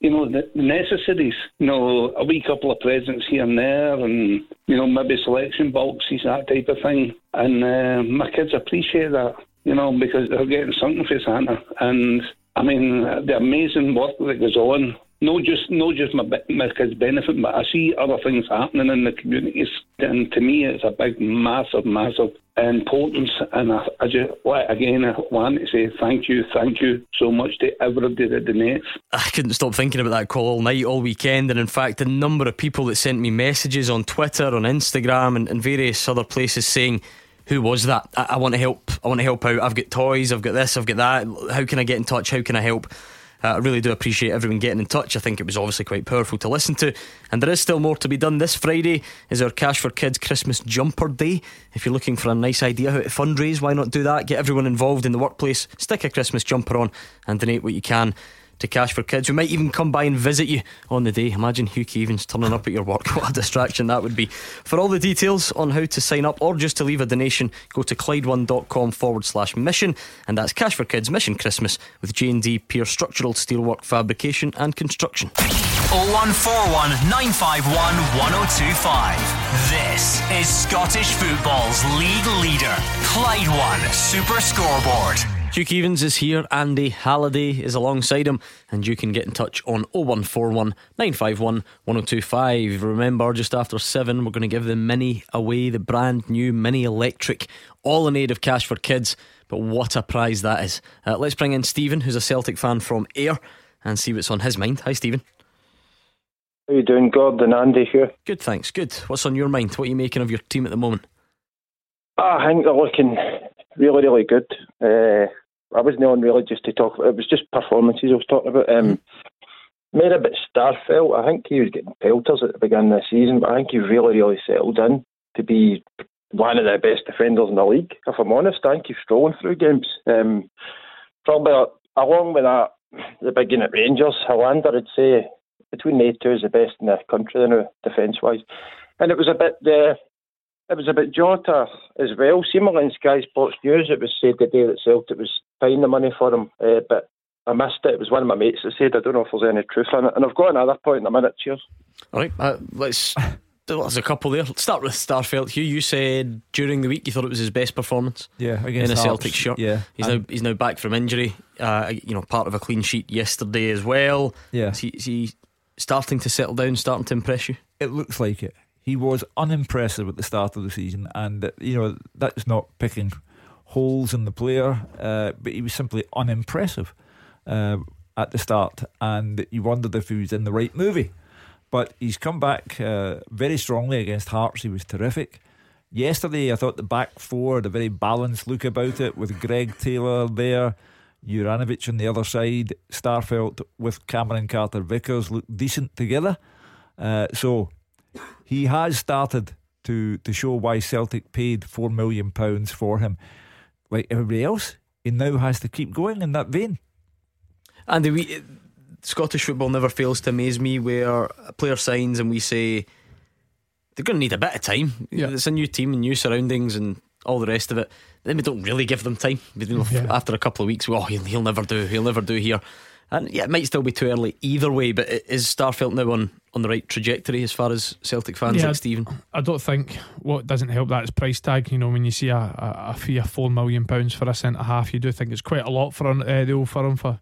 you know, the necessities. You know, a wee couple of presents here and there, and you know, maybe selection boxes, that type of thing. And uh, my kids appreciate that, you know, because they're getting something for Santa. And I mean, the amazing work that goes on not just not just my my kids benefit, but I see other things happening in the communities, and to me, it's a big, massive, massive importance. And I, I just again, I want to say thank you, thank you so much to everybody that donates. I couldn't stop thinking about that call all night, all weekend, and in fact, the number of people that sent me messages on Twitter, on Instagram, and, and various other places saying who was that? I, I, want to help. I want to help out. I've got toys. I've got this. I've got that. How can I get in touch? How can I help? Uh, I really do appreciate everyone getting in touch. I think it was obviously quite powerful to listen to. And there is still more to be done. This Friday is our Cash for Kids Christmas Jumper Day. If you're looking for a nice idea how to fundraise, why not do that? Get everyone involved in the workplace, stick a Christmas jumper on, and donate what you can to Cash for Kids. We might even come by and visit you on the day. Imagine Hugh Keevins turning up at your work. What a distraction that would be. For all the details on how to sign up or just to leave a donation, go to Clyde1.com forward slash mission. And that's Cash for Kids Mission Christmas with J&D Pierce Structural Steelwork Fabrication and Construction. 0141 951 1025. This is Scottish football's league leader, Clyde One Super Scoreboard. Hugh Keevins is here, Andy Halliday is alongside him, and you can get in touch on 0141 951 1025. Remember, just after 7, we're going to give the Mini away, the brand new Mini Electric, all in aid of Cash for Kids. But what a prize that is. Uh, let's bring in Stephen, who's a Celtic fan from Ayr, and see what's on his mind. Hi, Stephen. How you doing, Gordon? Andy here. Good, thanks. Good. What's on your mind? What are you making of your team at the moment? Ah, I think they're looking really, really good. Uh, I wasn't on really just to talk about it was just performances I was talking about. Um, made a bit Starfelt. I think he was getting pelters at the beginning of the season, but I think he really, really settled in to be one of the best defenders in the league. If I'm honest, I think he's strolling through games. Um, probably along with that, the big unit Rangers, Helander, I'd say between the two is the best in the country now, defence wise. And it was a bit uh, it was a bit Jota as well. Seemingly in Sky Sports News, it was said the day that Celtic was paying the money for him, uh, but I missed it. It was one of my mates that said. I don't know if there's any truth in it. And I've got another point in a minute. Cheers. All right, uh, let's. There's a couple there. Let's start with Starfelt. Hugh, you said during the week you thought it was his best performance. Yeah, in a Celtic Hearts, shirt. Yeah, he's now he's now back from injury. Uh, you know, part of a clean sheet yesterday as well. Yeah, is he, is he starting to settle down, starting to impress you? It looks like it. He was unimpressive at the start of the season, and uh, you know that's not picking holes in the player, uh, but he was simply unimpressive uh, at the start, and you wondered if he was in the right movie. But he's come back uh, very strongly against Hearts. He was terrific. Yesterday, I thought the back four had a very balanced look about it with Greg Taylor there. Juranovic on the other side, Starfelt with Cameron Carter Vickers looked decent together. Uh, so he has started to to show why Celtic paid four million pounds for him. Like everybody else, he now has to keep going in that vein. And we, eh, Scottish football never fails to amaze me where a player signs and we say they're going to need a bit of time. Yeah. It's a new team and new surroundings and all the rest of it. Then we don't really give them time. You Yeah. After a couple of weeks, well, he'll, he'll never do. He'll never do here. And yeah, it might still be too early either way. But is Starfelt now on, on the right trajectory as far as Celtic fans Yeah, like Stephen? I don't think what doesn't help that is price tag. You know, when you see a, a, a fee of four million pounds for a centre half, you do think it's quite a lot for uh, the old firm for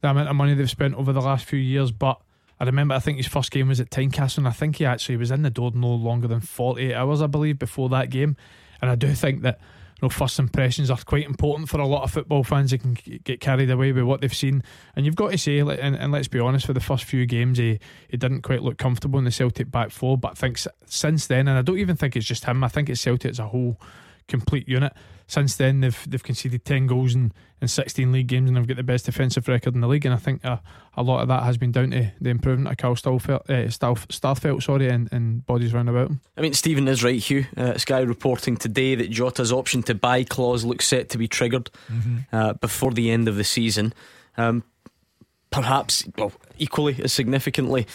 the amount of money they've spent over the last few years. But I remember, I think his first game was at Tynecastle, and I think he actually was in the door no longer than forty eight hours, I believe, before that game. And I do think that. Know, first impressions are quite important for a lot of football fans. They can get carried away with what they've seen, and you've got to say, and, and let's be honest, for the first few games, he, he didn't quite look comfortable in the Celtic back four. But I think since then, and I don't even think it's just him. I think it's Celtic as a whole, complete unit. Since then, they've they've conceded ten goals in, in sixteen league games, and they've got the best defensive record in the league. And I think uh, a lot of that has been down to the improvement of Carl Starfelt, uh, Starf- Starfelt sorry, and, and bodies round about him. I mean, Stephen is right, Hugh. Uh, Sky reporting today that Jota's option to buy clause looks set to be triggered uh, before the end of the season. Um, perhaps, well, equally as significantly,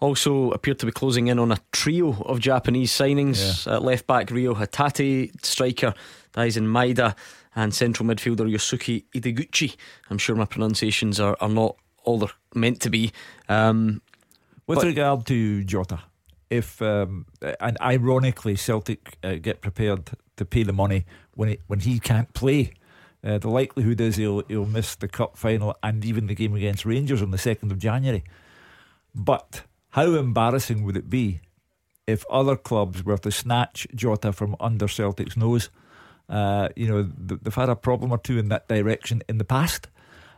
also appeared to be closing in on a trio of Japanese signings. Uh, left back Rio Hatate, striker Daizen Maeda, and central midfielder Yosuke Ideguchi. I'm sure my pronunciations are, are not all they're meant to be. Um, With regard to Jota, if um, and ironically Celtic uh, get prepared to pay the money when he, when he can't play, uh, the likelihood is he'll he'll miss the cup final and even the game against Rangers on the second of January. But how embarrassing would it be if other clubs were to snatch Jota from under Celtic's nose? Uh, you know th- they've had a problem or two in that direction in the past,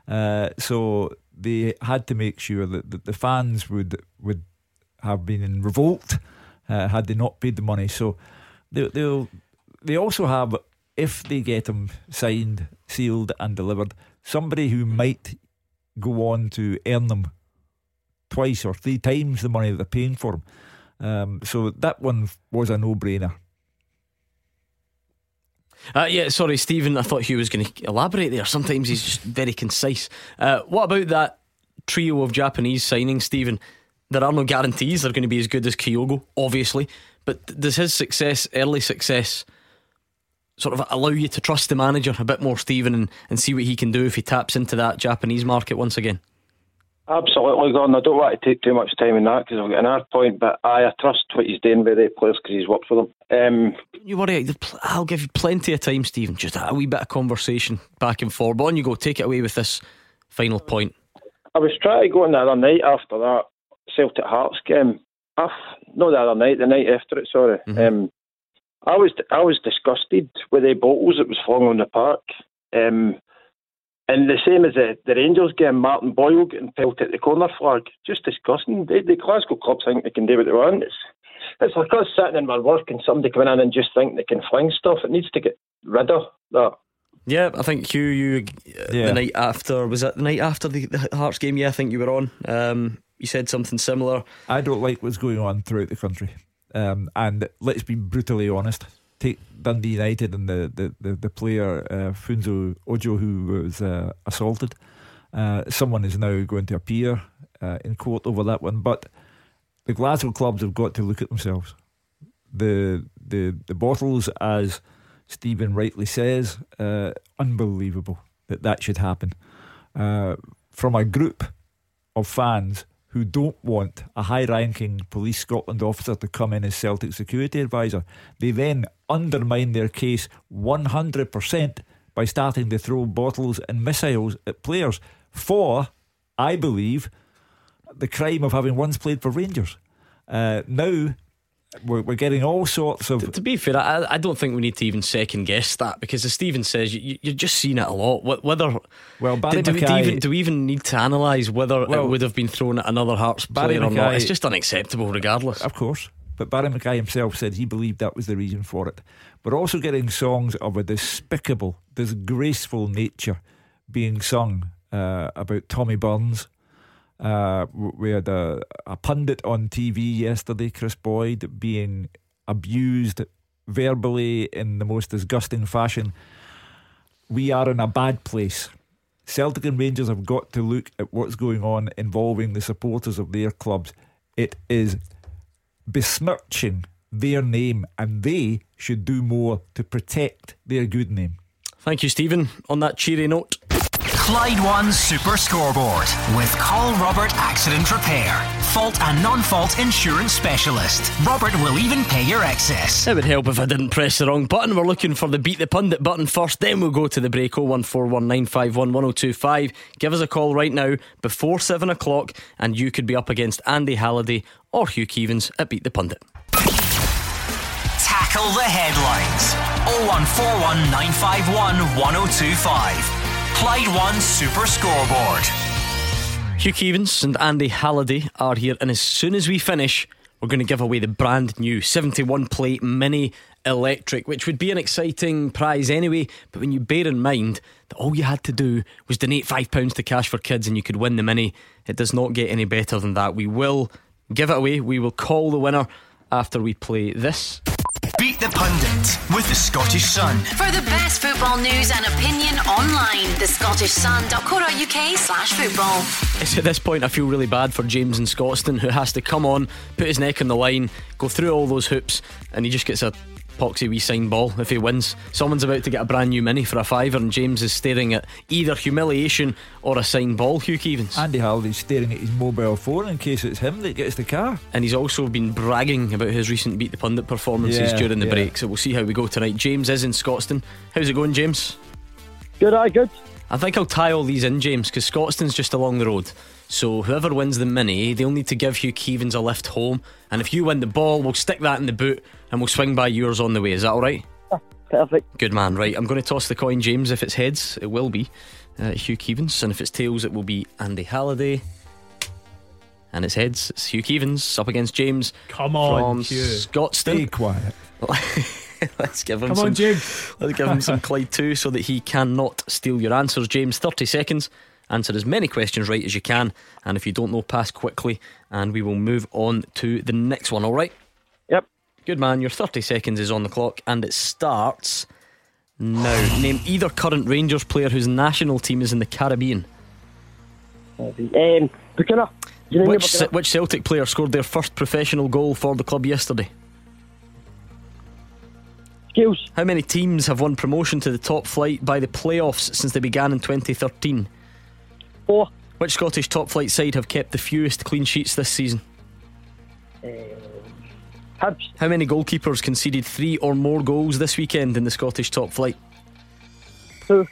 uh, so they had to make sure that, that the fans would would have been in revolt uh, had they not paid the money. So they, they'll they also have if they get him signed, sealed, and delivered, somebody who might go on to earn them twice or three times the money they're paying for him. Um, so that one was a no-brainer. Uh, yeah, sorry, Stephen. I thought Hugh was going to elaborate there. Sometimes he's just very concise. Uh, what about that trio of Japanese signings, Stephen, there are no guarantees they're going to be as good as Kyogo, obviously. But does his success, early success, sort of allow you to trust the manager a bit more, Stephen, and, and see what he can do if he taps into that Japanese market once again? Absolutely, Gordon. I don't want to take too much time in that because I've got an hard point, but I, I trust what he's doing with the players because he's worked for them. Um, you worry, I'll give you plenty of time, Stephen. Just a wee bit of conversation back and forth. But on you go, take it away with this final point. I was trying to go on the other night after that Celtic Hearts game. Off, no, the other night, the night after it. Sorry. Mm-hmm. Um, I was I was disgusted with the bottles that was flung on the park. Um, and the same as the, the Rangers game, Martin Boyle getting pelted at the corner flag. Just disgusting. The, the Glasgow clubs think they can do what they want. It's, it's like us sitting in my work and somebody coming in and just think they can fling stuff. It needs to get rid of that. Yeah, I think Hugh, you uh, yeah. the night after was it the night after the, the Hearts game? Yeah, I think you were on. Um, you said something similar. I don't like what's going on throughout the country, um, and let's be brutally honest take Dundee United and the the the, the player uh, Funso Ojo who was uh, assaulted. Uh, someone is now going to appear uh, in court over that one, but the Glasgow clubs have got to look at themselves. The the the bottles, as Stephen rightly says, uh, unbelievable that that should happen. Uh, from a group of fans who don't want a high ranking Police Scotland officer to come in as Celtic security advisor. They then undermine their case 100% by starting to throw bottles and missiles at players for, I believe, the crime of having once played for Rangers. Uh, now we're, we're getting all sorts of. To, to be fair, I, I, don't think we need to even second guess that because, as Stephen says, you, are just seeing it a lot. Whether well, Barrie do, McKay, do, we even, do we even need to analyse whether well, it would have been thrown at another Hearts Barrie player McKay, or not? It's just unacceptable, regardless. Of course. But Barrie McKay himself said he believed that was the reason for it. We're also getting songs of a despicable, disgraceful nature being sung uh, about Tommy Burns uh, we had a, a pundit on TV yesterday, Kris Boyd, being abused verbally in the most disgusting fashion. We are in a bad place. Celtic and Rangers have got to look at what's going on involving the supporters of their clubs. It is besmirching their name, and they should do more to protect their good name. Thank you, Stephen. On that cheery note. Clyde One Super Scoreboard with Call Robert Accident Repair. Fault and non fault insurance specialist. Robert will even pay your excess. It would help if I didn't press the wrong button. We're looking for the Beat the Pundit button first, then we'll go to the break 01419511025. Give us a call right now before 7 o'clock, and you could be up against Andy Halliday or Hugh Keevins at Beat the Pundit. Tackle the headlines 01419511025. Clyde One Super Scoreboard. Hugh Keevins and Andy Halliday are here, and as soon as we finish, we're going to give away the brand new 71 plate mini electric, which would be an exciting prize anyway. But when you bear in mind that all you had to do was donate £5 to Cash for Kids and you could win the mini, it does not get any better than that. We will give it away, we will call the winner after we play this. Beat the Pundit with the Scottish Sun. For the best football news and opinion online, thescottishsun.co.uk slash football. It's at this point I feel really bad for James in Scotstoun who has to come on, put his neck on the line, go through all those hoops, and he just gets a poxy wee sign ball if he wins. Someone's about to get a brand new mini for a fiver, and James is staring at either humiliation or a sign ball. Hugh Keevins. Andy Halliday's staring at his mobile phone in case it's him that gets the car. And he's also been bragging about his recent Beat the Pundit performances yeah, during the yeah. break. So we'll see how we go tonight. James is in Scotstoun. How's it going, James? Good, I good. I think I'll tie all these in, James, because Scotstoun's just along the road. So whoever wins the mini, they'll need to give Hugh Keevins a lift home. And if you win the ball, we'll stick that in the boot and we'll swing by yours on the way. Is that all right? Perfect. Good man. Right, I'm going to toss the coin, James. If it's heads, it will be uh, Hugh Keevins, and if it's tails, it will be Andy Halliday. And it's heads. It's Hugh Keevins up against James. Come on, from Hugh. Scotstoun. Be quiet. let's give him Come some. On, James. Let's give him some Clyde too, so that he cannot steal your answers. James, thirty seconds. Answer as many questions right as you can, and if you don't know, pass quickly, and we will move on to the next one. All right. Good man. Your thirty seconds is on the clock, and it starts now. Name either current Rangers player whose national team is in the Caribbean. Um. Do you know Which, which Celtic player scored their first professional goal for the club yesterday? Scales. How many teams have won promotion to the top flight by the playoffs since they began in 2013? Four. Which Scottish top flight side have kept the fewest clean sheets this season? Hibs. How many goalkeepers conceded three or more goals this weekend in the Scottish top flight? Two.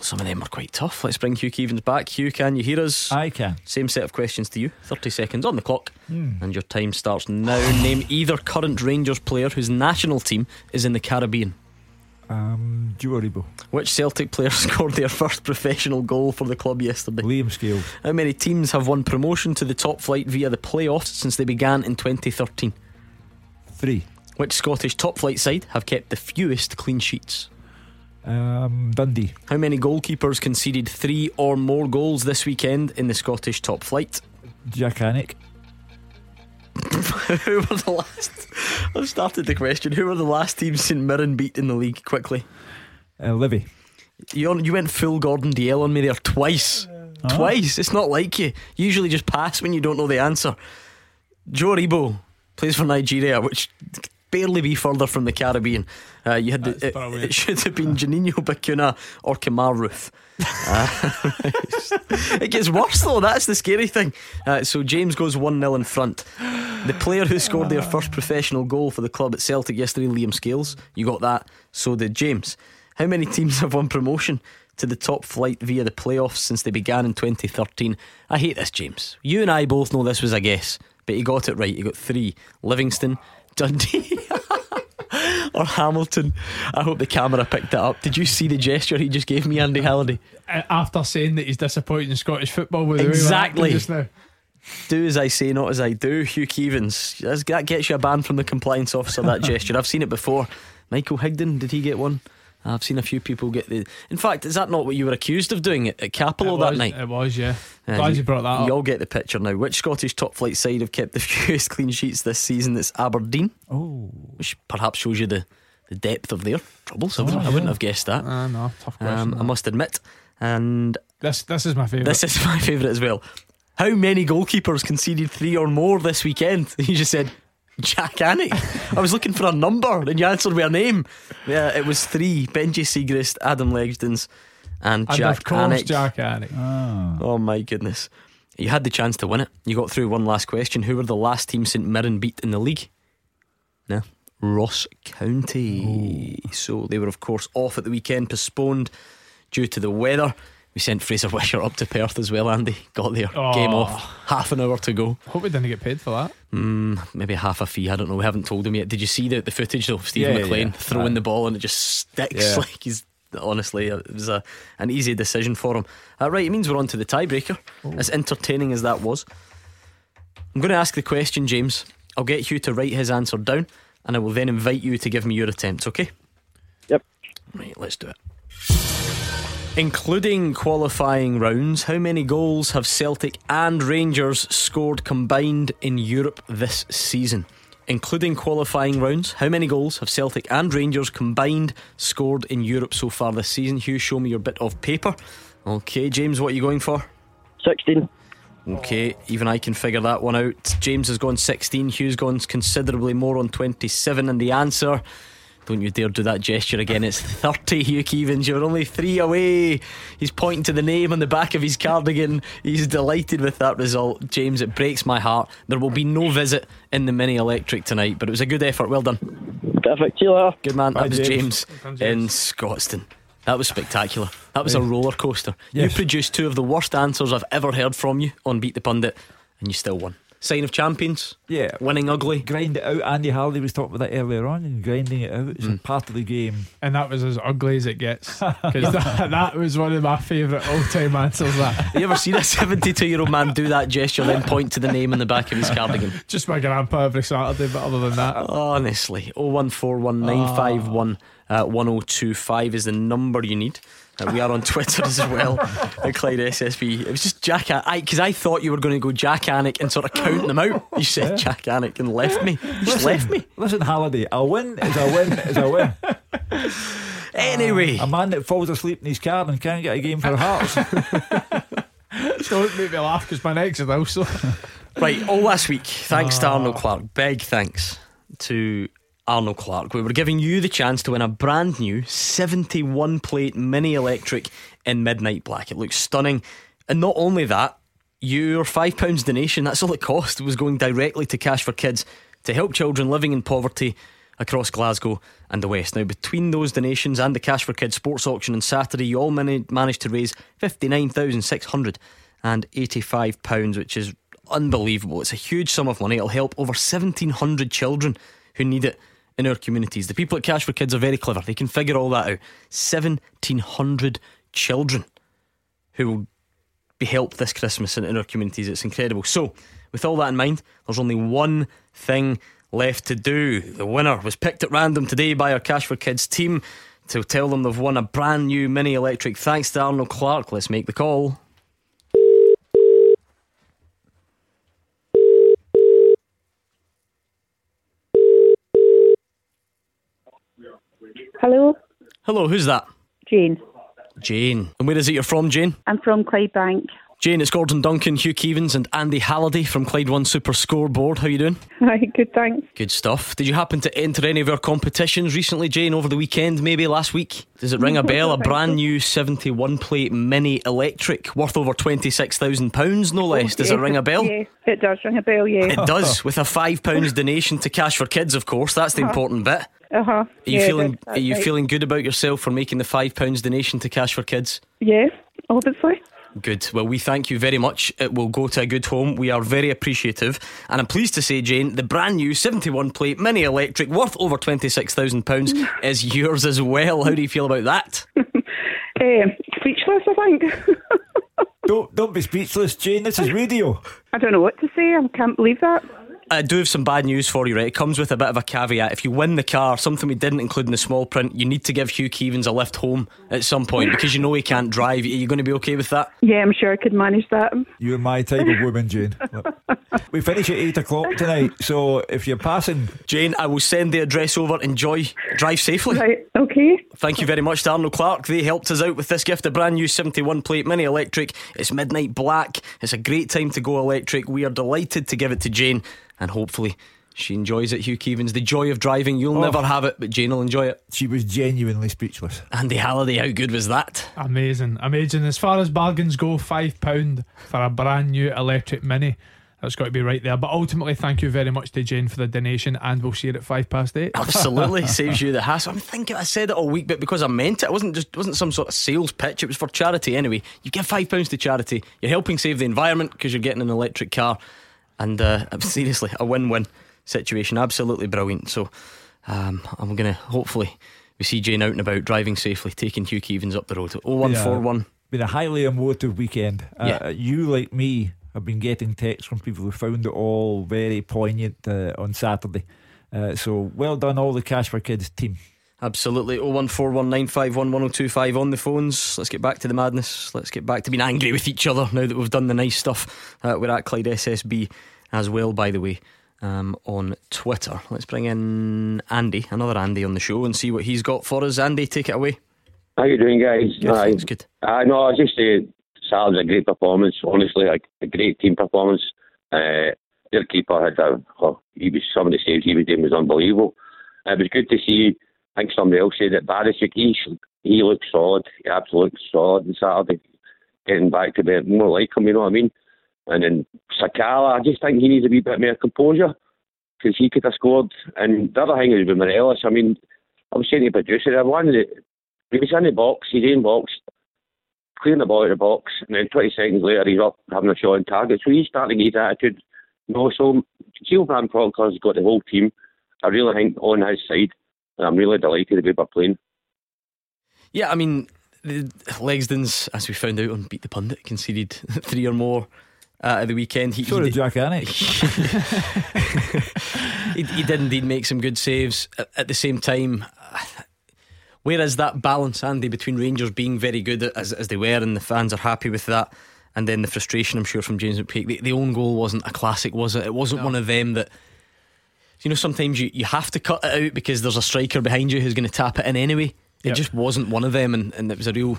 Some of them are quite tough. Let's bring Hugh Keevins back. Hugh, can you hear us? I can. Same set of questions to you. 30 seconds on the clock. Hmm. And your time starts now. Name either current Rangers player whose national team is in the Caribbean. Um. Which Celtic player scored their first professional goal for the club yesterday? Liam Scales. How many teams have won promotion to the top flight via the playoffs since they began in 2013? Three. Which Scottish top flight side have kept the fewest clean sheets? Um, Dundee. How many goalkeepers conceded three or more goals this weekend in the Scottish top flight? Jack Hannick. Who were the last? I've started the question. Who were the last teams St Mirren beat in the league? Quickly. Uh, Livy. You, you went full Gordon DL on me there twice. Twice. It's not like you. You usually just pass when you don't know the answer. Joe Aribo plays for Nigeria, which barely be further from the Caribbean. Uh, you had the, it, it should have been Juninho Bacuna or Kemar Roofe. Uh, it gets worse though. That's the scary thing. Uh, so James goes one 0 in front. The player who scored their first professional goal for the club at Celtic yesterday, Liam Scales. You got that. So did James. How many teams have won promotion to the top flight via the playoffs since they began in 2013? I hate this, James. You and I both know this was a guess, but he got it right. He got three: Livingston, Dundee. or Hamilton. I hope the camera picked that up. Did you see the gesture he just gave me, Andy Halliday? After saying that he's disappointed in Scottish football with the way we're acting Exactly. just now. Do as I say, not as I do. Hugh Keevins. That gets you a ban from the compliance officer, that gesture. I've seen it before. Michael Higdon, did he get one? I've seen a few people get the. In fact, is that not what you were accused of doing at, at Capello that was- night? It was, yeah. Uh, Glad you brought that up. You all get the picture now. Which Scottish top flight side have kept the fewest clean sheets this season? It's Aberdeen. Oh. Which perhaps shows you the, the depth of their troubles. I, wouldn't, I yeah. wouldn't have guessed that. Ah, no, tough question. Um, I must admit. And this this is my favourite. this is my favourite as well. How many goalkeepers conceded three or more this weekend? You just said Jack Annick. I was looking for a number and you answered with a name. Yeah, it was three Benji Siegrist, Adam Legzdins, and and Jack of course. Jack Annick. Oh, oh my goodness. You had the chance to win it. You got through one last question. Who were the last team St Mirren beat in the league? No. Ross County. So they were, of course, off at the weekend, postponed due to the weather. We sent Fraser Wisher up to Perth as well, Andy. Got there. Game Oh. off. Half an hour to go. Hope we didn't get paid for that. Mm, maybe half a fee. I don't know. We haven't told him yet. Did you see the, the footage though? of Stephen Yeah, McLean yeah. throwing Aye. the ball and it just sticks Yeah. like he's. Honestly, it was a, an easy decision for him. Uh, right, it means we're on to the tiebreaker. As entertaining as that was, I'm going to ask the question, James. I'll get Hugh to write his answer down, and I will then invite you to give me your attempt. Okay? Yep. Right, let's do it. Including qualifying rounds, how many goals have Celtic and Rangers scored combined in Europe this season? Including qualifying rounds, how many goals have Celtic and Rangers combined scored in Europe so far this season? Hugh, show me your bit of paper. Okay, James, what are you going for? 16. Okay, even I can figure that one out. James has gone 16, Hugh's gone considerably more on 27, and the answer. Don't you dare do that gesture again. It's 30, Hugh Keevins. You're only three away. He's pointing to the name on the back of his cardigan. He's delighted with that result. James, it breaks my heart. There will be no visit in the mini electric tonight, but it was a good effort. Well done. Perfect. See you later. Good man. Bye, that was James. James, in Scotstoun. That was spectacular. That was a roller coaster. You produced two of the worst answers I've ever heard from you on Beat the Pundit, and you still won. Sign of champions. Yeah. Winning ugly. Grind it out. Andy Harley was talking about that earlier on and grinding it out. It's Mm. a part of the game. And that was as ugly as it gets. Because that, that was one of my favourite all time answers. That Have you ever seen a 72 year old man do that gesture, then point to the name on the back of his cardigan? Just my grandpa every Saturday, but other than that, Honestly, 0141951 uh, 1025 is the number you need. Uh, we are on Twitter as well at Clyde SSB. It was just Jack I because I, thought you were going to go Jack Annick and sort of count them out. You said Jack Annick and left me. You just left me. Listen, Halliday, a win is a win is a win. Anyway, A man that falls asleep in his car and can't get a game for Hearts. Don't make me laugh because my next is also. Right, all last week, thanks to Ah. Arnold Clark. Big thanks to Arnold Clark. We were giving you the chance to win a brand new 71 plate mini electric in Midnight Black. It looks stunning. And not only that, your £5 donation, that's all it cost, was going directly to Cash for Kids to help children living in poverty across Glasgow and the West. Now, between those donations and the Cash for Kids sports auction on Saturday, you all managed to raise £59,685, which is unbelievable. It's a huge sum of money. It'll help over 1,700 children who need it in our communities. The people at Cash for Kids are very clever. They can figure all that out. 1,700 children who will be helped this Christmas in, in our communities. It's incredible. So, with all that in mind, there's only one thing left to do. The winner was picked at random today by our Cash for Kids team to tell them they've won a brand new mini electric. Thanks to Arnold Clark. Let's make the call. Hello, Hello, who's that? Jane. Jane. And where is it you're from, Jane? I'm from Clydebank. Jane, it's Gordon Duncan, Hugh Keevins, and Andy Halliday from Clyde One Super Scoreboard. How you doing? Hi, good, thanks. Good stuff. Did you happen to enter any of our competitions recently, Jane, over the weekend, maybe last week? Does it ring a bell? A brand new 71 plate mini electric worth over £26,000, no less. Does it ring a bell? Yeah, it does ring a bell, yeah. It does, with a £5 donation to Cash for Kids, of course. That's the Uh-huh. important bit. Uh huh. Are you feeling Are you feeling good about yourself for making the five pounds donation to Cash for Kids? Yeah, obviously. Good. Well, we thank you very much. It will go to a good home. We are very appreciative, and I'm pleased to say, Jane, the brand new 71 plate mini electric worth over twenty six thousand pounds is yours as well. How do you feel about that? Um, speechless, I think. don't don't be speechless, Jane. This is radio. I don't know what to say. I can't believe that. I do have some bad news for you, right? It comes with a bit of a caveat. If you win the car, something we didn't include in the small print, you need to give Hugh Keevins a lift home at some point because you know he can't drive. Are you going to be okay with that? Yeah, I'm sure I could manage that. You're my type of woman, Jane. We finish at eight o'clock tonight, so if you're passing, Jane, I will send the address over. Enjoy. Drive safely. Right, okay. Thank you very much to Arnold Clark. They helped us out with this gift, a brand new 71 plate mini electric. It's midnight black. It's a great time to go electric. We are delighted to give it to Jane, and hopefully she enjoys it. Hugh Keevins, the joy of driving. You'll Oh. never have it, but Jane will enjoy it. she was genuinely speechless. Andy Halliday, how good was that? Amazing, amazing. As far as bargains go, five pound for a brand new electric mini. That's got to be right there. But ultimately, thank you very much to Jane for the donation, and we'll see you at five past eight. Absolutely saves you the hassle. I'm thinking I said it all week, but because I meant it, it wasn't just it wasn't some sort of sales pitch. It was for charity anyway. You give five pounds to charity. You're helping save the environment because you're getting an electric car, and uh, seriously, a win-win situation. Absolutely brilliant. So um, I'm gonna hopefully we see Jane out and about driving safely, taking Hugh Keevins up the road. Oh one four one. Been a highly emotive weekend. Yeah. Uh, you, like me, have been getting texts from people who found it all very poignant uh, on Saturday. Uh, so well done, all the Cash for Kids team. Absolutely. 01419511025 on the phones. Let's get back to the madness. Let's get back to being angry with each other now that we've done the nice stuff. Uh, we're at Clyde SSB as well, by the way, um, on Twitter. Let's bring in Andy, another Andy on the show, and see what he's got for us. Andy, take it away. How you doing, guys? Good, thanks, good. I know. I just uh, Sal's a great performance. Honestly, like a great team performance. Uh, their keeper had a. Oh, he was some of the saves he was doing was unbelievable. It was good to see. I think somebody else said that Barisic. He he looked solid. He absolutely looked solid on Saturday. Getting back to be more like him, you know what I mean? And then Sakala, I just think he needs a wee bit more composure because he could have scored. And the other thing is with Morelos. I mean, I was saying to the producer, I wanted it. He was in the box, he's in box, clearing the ball out of the box, and then 20 seconds later he's up having a shot on target. So he's starting to get his attitude. No, so Gio van Bronckhorst's got the whole team. I really think on his side, I'm really delighted that we're playing. Yeah, I mean, the Legzdins's, as we found out on Beat the Pundit, conceded three or more uh, at the weekend. He, So he did Jack Annick. he, he did indeed make some good saves. At, at the same time, where is that balance, Andy, between Rangers being very good as, as they were and the fans are happy with that, and then the frustration, I'm sure, from James McPake? The, the own goal wasn't a classic, was it? It wasn't one of them that. You know, sometimes you, you have to cut it out because there's a striker behind you who's going to tap it in anyway. It Yep. just wasn't one of them, and, and it was a real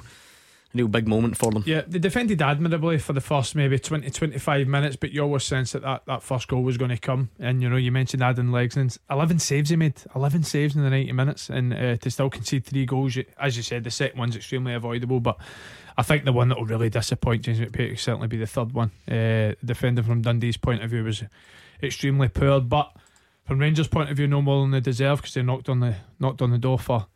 real big moment for them. Yeah, they defended admirably for the first maybe 20 25 minutes, but you always sense that that, that first goal was going to come. And you know, you mentioned adding legs and 11 saves he made, 11 saves in the 90 minutes, and uh, to still concede three goals, as you said, the second one's extremely avoidable, but. I think the one that will really disappoint James McPake will certainly be the third one. Uh, defending from Dundee's point of view was extremely poor, but from Rangers' point of view, no more than they deserve because they knocked on the knocked on the door for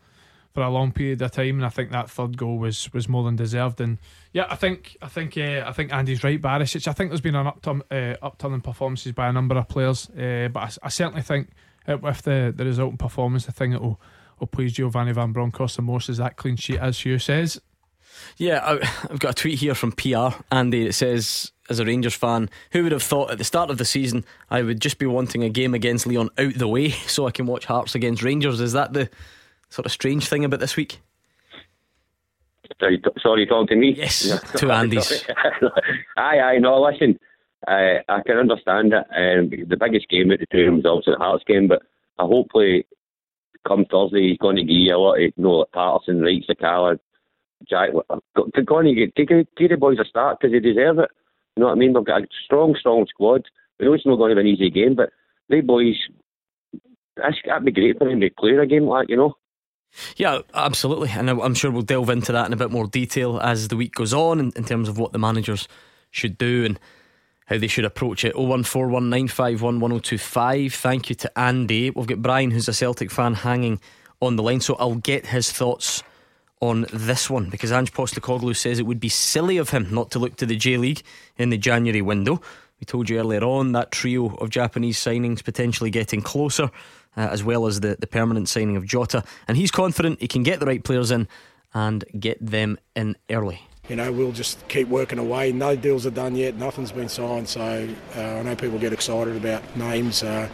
for a long period of time, and I think that third goal was was more than deserved. And yeah, I think I think uh, I think Andy's right, Barisic. I think there's been an upturn, uh, performances by a number of players, uh, but I, I, certainly think with the the resulting performance, the thing that will will please Giovanni Van Bronckhorst the most is that clean sheet, as Hugh says. Yeah, I've got a tweet here from PR Andy. It says, as a Rangers fan, who would have thought at the start of the season I would just be wanting a game against Lyon out the way so I can watch Hearts against Rangers? Is that the sort of strange thing about this week? Sorry, sorry talking to me? Yes, to Andy's. aye, aye, no, listen, uh, I can understand it. Um, the biggest game at the two was obviously the Hearts game, but I hopefully come Thursday he's going to give you a lot of, you know, like Patterson, Wright, Sakala, Jack, go and get, give, give the boys a start because they deserve it. You know what I mean? We've got a strong, strong squad. We know it's not going to be an easy game, but they boys, that's, that'd be great for them to clear a game like you know. Yeah, absolutely. And I'm sure we'll delve into that in a bit more detail as the week goes on in, in terms of what the managers should do and how they should approach it. 01419511025. Thank you to Andy. We've got Brian, who's a Celtic fan, hanging on the line, so I'll get his thoughts on this one because Ange Postecoglou says it would be silly of him not to look to the J League in the January window. We told you earlier on that trio of Japanese signings potentially getting closer, uh, as well as the, the permanent signing of Jota. And he's confident he can get the right players in and get them in early. You know, we'll just keep working away. No deals are done yet, nothing's been signed. So uh, I know people get excited about names. Uh,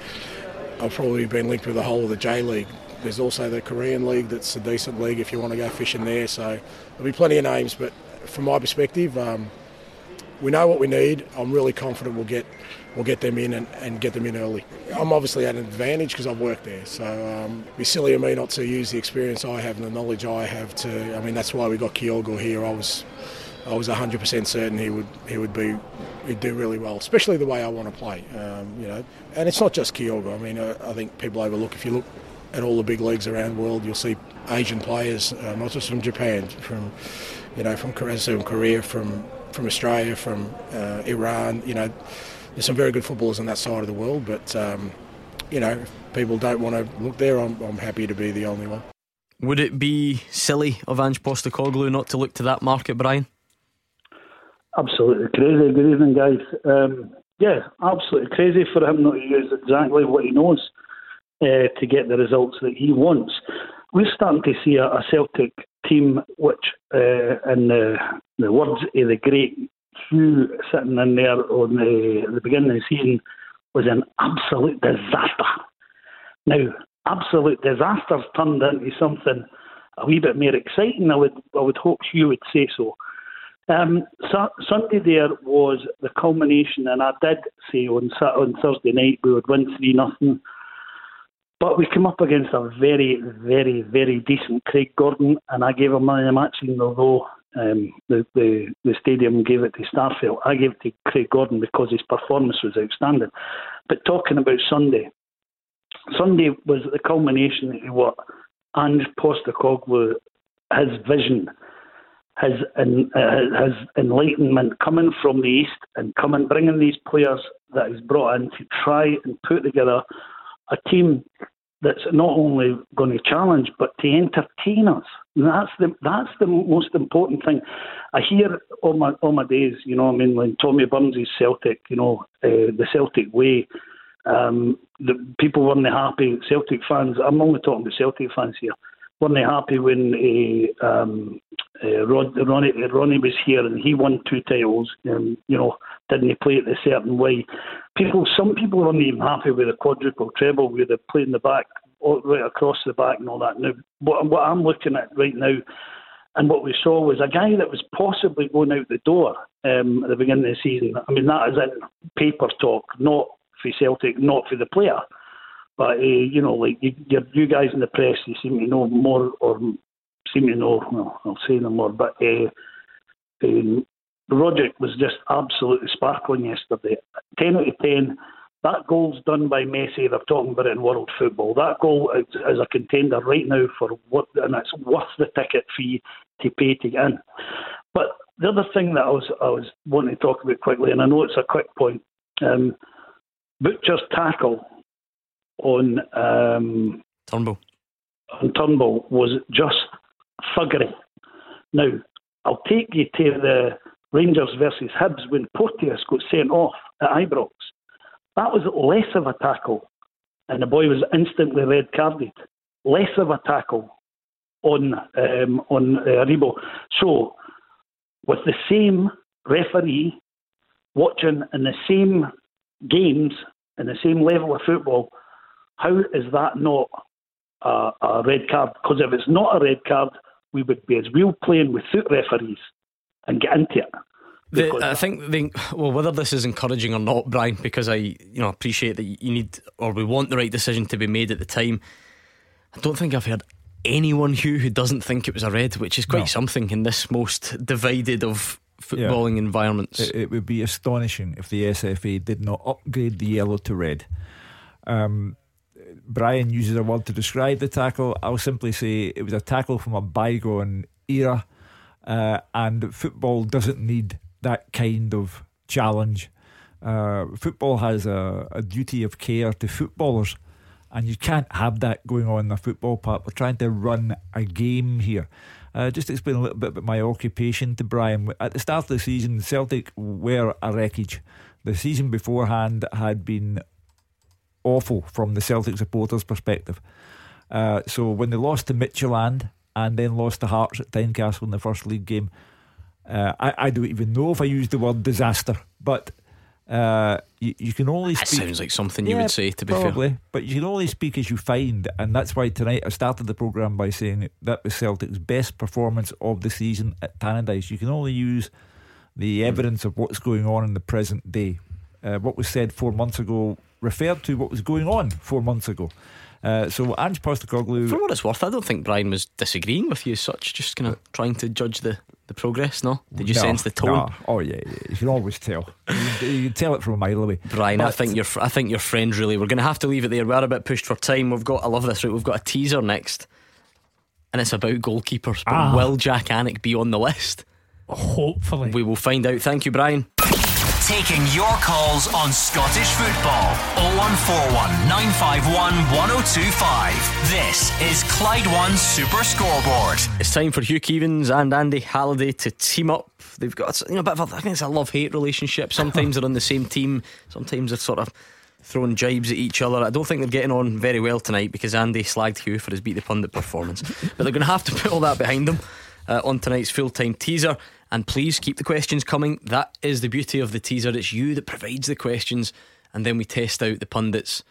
I've probably been linked with the whole of the J League there's also the Korean League that's a decent league if you want to go fishing there. So there'll be plenty of names, but from my perspective, um, we know what we need. I'm really confident we'll get we'll get them in and, and get them in early. I'm obviously at an advantage because I've worked there, so um, it'd be silly of me not to use the experience I have and the knowledge I have to. I mean, that's why we got Kyogo here. I was I was 100% certain he would he would be he'd do really well, especially the way I want to play. Um, you know, and it's not just Kyogo. I mean, I, I think people overlook if you look at all the big leagues around the world, you'll see Asian players, uh, not just from Japan, from you know, from Korea, from Korea, from from Australia, from uh, Iran. You know, there's some very good footballers on that side of the world. But um, you know, if people don't want to look there, I'm, I'm happy to be the only one. Would it be silly of Ange Postecoglou not to look to that market, Brian? Absolutely crazy. Good evening, guys. Um, yeah, absolutely crazy for him not to use exactly what he knows uh, to get the results that he wants. We're starting to see a, a Celtic team which, uh, in the, the words of the great Hugh sitting in there on the, the beginning of the season, was an absolute disaster. Now, absolute disasters turned into something a wee bit more exciting. I would, I would hope Hugh would say so. Um, so, Sunday there was the culmination, and I did say on on Thursday night we would win three nothing. But we came up against a very, very, very decent Craig Gordon, and I gave him man of the match, even though um, the, the, the stadium gave it to Starfelt. I gave it to Craig Gordon because his performance was outstanding. But talking about Sunday, Sunday was the culmination of what Ange Postecoglou, his vision, his, uh, his enlightenment coming from the east and coming, bringing these players that he's brought in to try and put together a team that's not only going to challenge but to entertain us. And that's the that's the most important thing. I hear all my all my days, you know, I mean, when Tommy Burns Celtic, you know, uh, the Celtic way. Um, the people weren't happy. Celtic fans. I'm only talking to Celtic fans here. Weren't they happy when uh, um, uh, Rod, Ronnie, Ronnie was here and he won two titles. And you know, didn't he play it a certain way? People, some people weren't even happy with the quadruple treble, with the play in the back, right across the back, and all that. Now, what, what I'm looking at right now, and what we saw was a guy that was possibly going out the door um, at the beginning of the season. I mean, that is in paper talk, not for Celtic, not for the player. But uh, you know, like you, you guys in the press, you seem to know more or seem to know. Well, I'll say no more, but. Uh, Um, Roderick was just absolutely sparkling yesterday. 10 out of 10. That goal's done by Messi. They're talking about it in world football. That goal is, is a contender right now for what, and it's worth the ticket fee to pay to get in. But the other thing that I was I was wanting to talk about quickly, and I know it's a quick point. Um, Butcher's tackle on um, Turnbull on Turnbull was just thuggery. Now I'll take you to the Rangers versus Hibs when Porteous got sent off at Ibrox. That was less of a tackle, and the boy was instantly red carded. Less of a tackle on um, on uh, Rebo. So, with the same referee watching in the same games and the same level of football, how is that not a, a red card? Because if it's not a red card, we would be as well playing with foot referees and get into it. The, I think the, well, whether this is encouraging or not, Brian, because I you know appreciate that you need or we want the right decision to be made at the time. I don't think I've heard anyone Hugh who doesn't think it was a red, which is quite No. something in this most divided of footballing environments. It, it would be astonishing if the SFA did not upgrade the yellow to red. Um, Brian uses a word to describe the tackle. I'll simply say it was a tackle from a bygone era, uh, and football doesn't need that kind of challenge. Uh, football has a, a duty of care to footballers, and you can't have that going on in a football park. We're trying to run a game here. Uh, just to explain a little bit about my occupation to Brian. At the start of the season, Celtic were a wreckage. The season beforehand had been awful from the Celtic supporters' perspective. Uh, so when they lost to Midtjylland and then lost to Hearts at Tynecastle in the first league game, uh, I, I don't even know if I used the word disaster, but uh, you, you can only That speak. sounds like something you Yeah, would say, to be probably, fair. but you can only speak as you find, and that's why tonight I started the programme by saying that was Celtic's best performance of the season at Tannadice. You can only use the evidence of what's going on in the present day. Uh, what was said four months ago referred to what was going on four months ago. Uh, so Ange Postecoglou. For what it's worth, I don't think Brian was disagreeing with you as such, just kind of trying to judge the, the progress, no? Did you No, sense the tone? no. Oh yeah, yeah, you can always tell. you, can, tell it from a mile away. Brian, I think your I think your friend really. We're going to have to leave it there. We're a bit pushed for time. We've got. I love this. Right, we've got a teaser next, and it's about goalkeepers. But Ah. will Jack Anick be on the list? Hopefully, we will find out. Thank you, Brian. Taking your calls on Scottish football. 0141 951 1025. This is Clyde One Super Scoreboard. It's time for Hugh Keevins and Andy Halliday to team up. They've got you know a bit of a, I think it's a love hate relationship. Sometimes they're on the same team. Sometimes they're sort of throwing jibes at each other. I don't think they're getting on very well tonight because Andy slagged Hugh for his beat the pundit performance. but they're going to have to put all that behind them uh, on tonight's full time teaser. And please keep the questions coming. That is the beauty of the teaser. It's you that provides the questions, and then we test out the pundits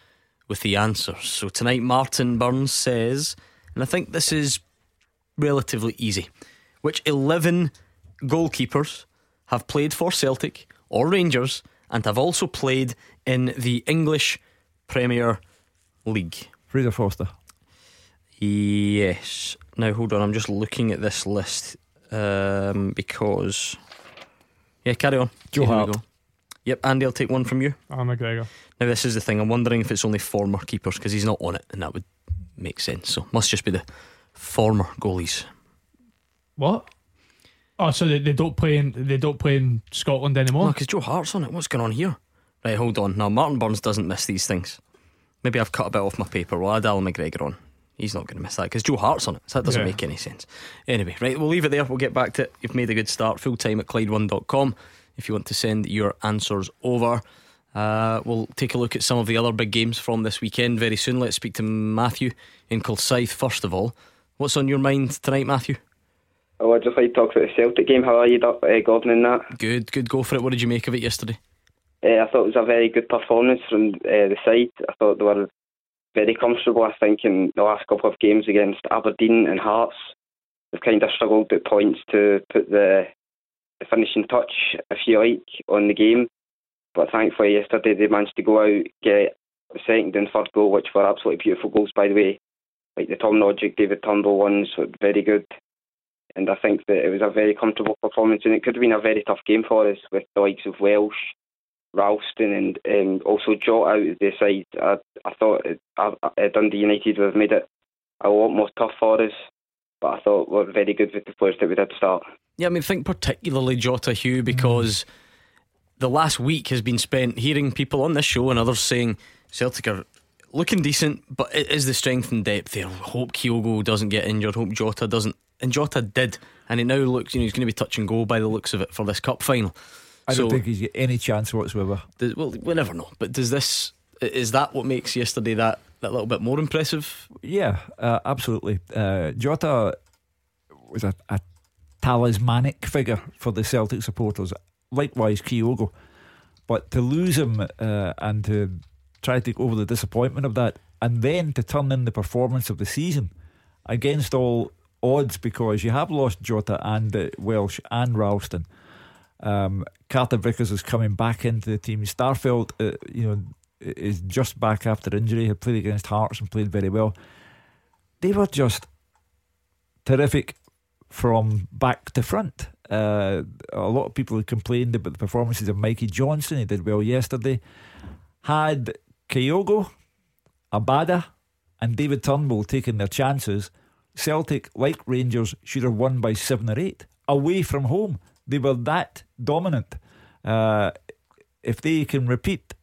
with the answers. So tonight, Martin Burns says, and I think this is relatively easy. Which 11 goalkeepers have played for Celtic or Rangers and have also played in the English Premier League? Fraser Forster. Yes. Now hold on, I'm just looking at this list um, because. Yeah, carry on. Joe Here Hart. Yep, Andy, I'll take one from you. Allan McGregor. Now, this is the thing. I'm wondering if it's only former keepers because he's not on it, and that would make sense. So, must just be the former goalies. What? Oh, so they, they don't play in they don't play in Scotland anymore. No, because Joe Hart's on it. What's going on here? Right, hold on. Now, Martin Burns doesn't miss these things. Maybe I've cut a bit off my paper. Well, I had Allan McGregor on. He's not going to miss that because Joe Hart's on it. So that doesn't Yeah. make any sense. Anyway, right, we'll leave it there. We'll get back to it. You've made a good start. Full time at Clyde1.com if you want to send your answers over. Uh, we'll take a look at some of the other big games from this weekend very soon. Let's speak to Matthew in Kilsyth first of all. What's on your mind tonight, Matthew? Oh, I'd just like to talk about the Celtic game. How are you, Doc- uh, Gordon, in that? Good, good. Go for it. What did you make of it yesterday? Uh, I thought it was a very good performance from uh, the side. I thought they were very comfortable, I think, in the last couple of games against Aberdeen and Hearts. They've kind of struggled at points to put the, the finishing touch, if you like, on the game. But thankfully, yesterday they managed to go out, get the second and third goal, which were absolutely beautiful goals, by the way. Like the Tom Rogic, David Turnbull ones were very good. and I think that it was a very comfortable performance, and it could have been a very tough game for us with the likes of Welsh, Ralston, and um, also Jota out of the side. I, I thought I, I, Dundee United would have made it a lot more tough for us, but I thought we were very good with the players that we did start. Yeah, I mean, think particularly Jota Hugh because the last week has been spent hearing people on this show and others saying Celtic are looking decent, but it is the strength and depth there. Hope Kyogo doesn't get injured. Hope Jota doesn't. And Jota did, and it now looks you know he's going to be touch and go by the looks of it for this cup final. I so, don't think he's got any chance whatsoever. Does, well, we never know. But does this is that what makes yesterday that that little bit more impressive? Yeah, uh, absolutely. Uh, Jota was a, a talismanic figure for the Celtic supporters. Likewise, Kyogo. But to lose him uh, and to try to take over the disappointment of that, and then to turn in the performance of the season against all odds because you have lost Jota and uh, Welsh and Ralston. Um, Carter Vickers is coming back into the team. Starfelt, uh, you know, is just back after injury. He played against Hearts and played very well. They were just terrific from back to front. Uh, a lot of people complained about the performances of Mikey Johnston. He did well yesterday. Had Kyogo, Abada, and David Turnbull taking their chances, Celtic, like Rangers, should have won by seven or eight away from home. They were that dominant. Uh, if they can repeat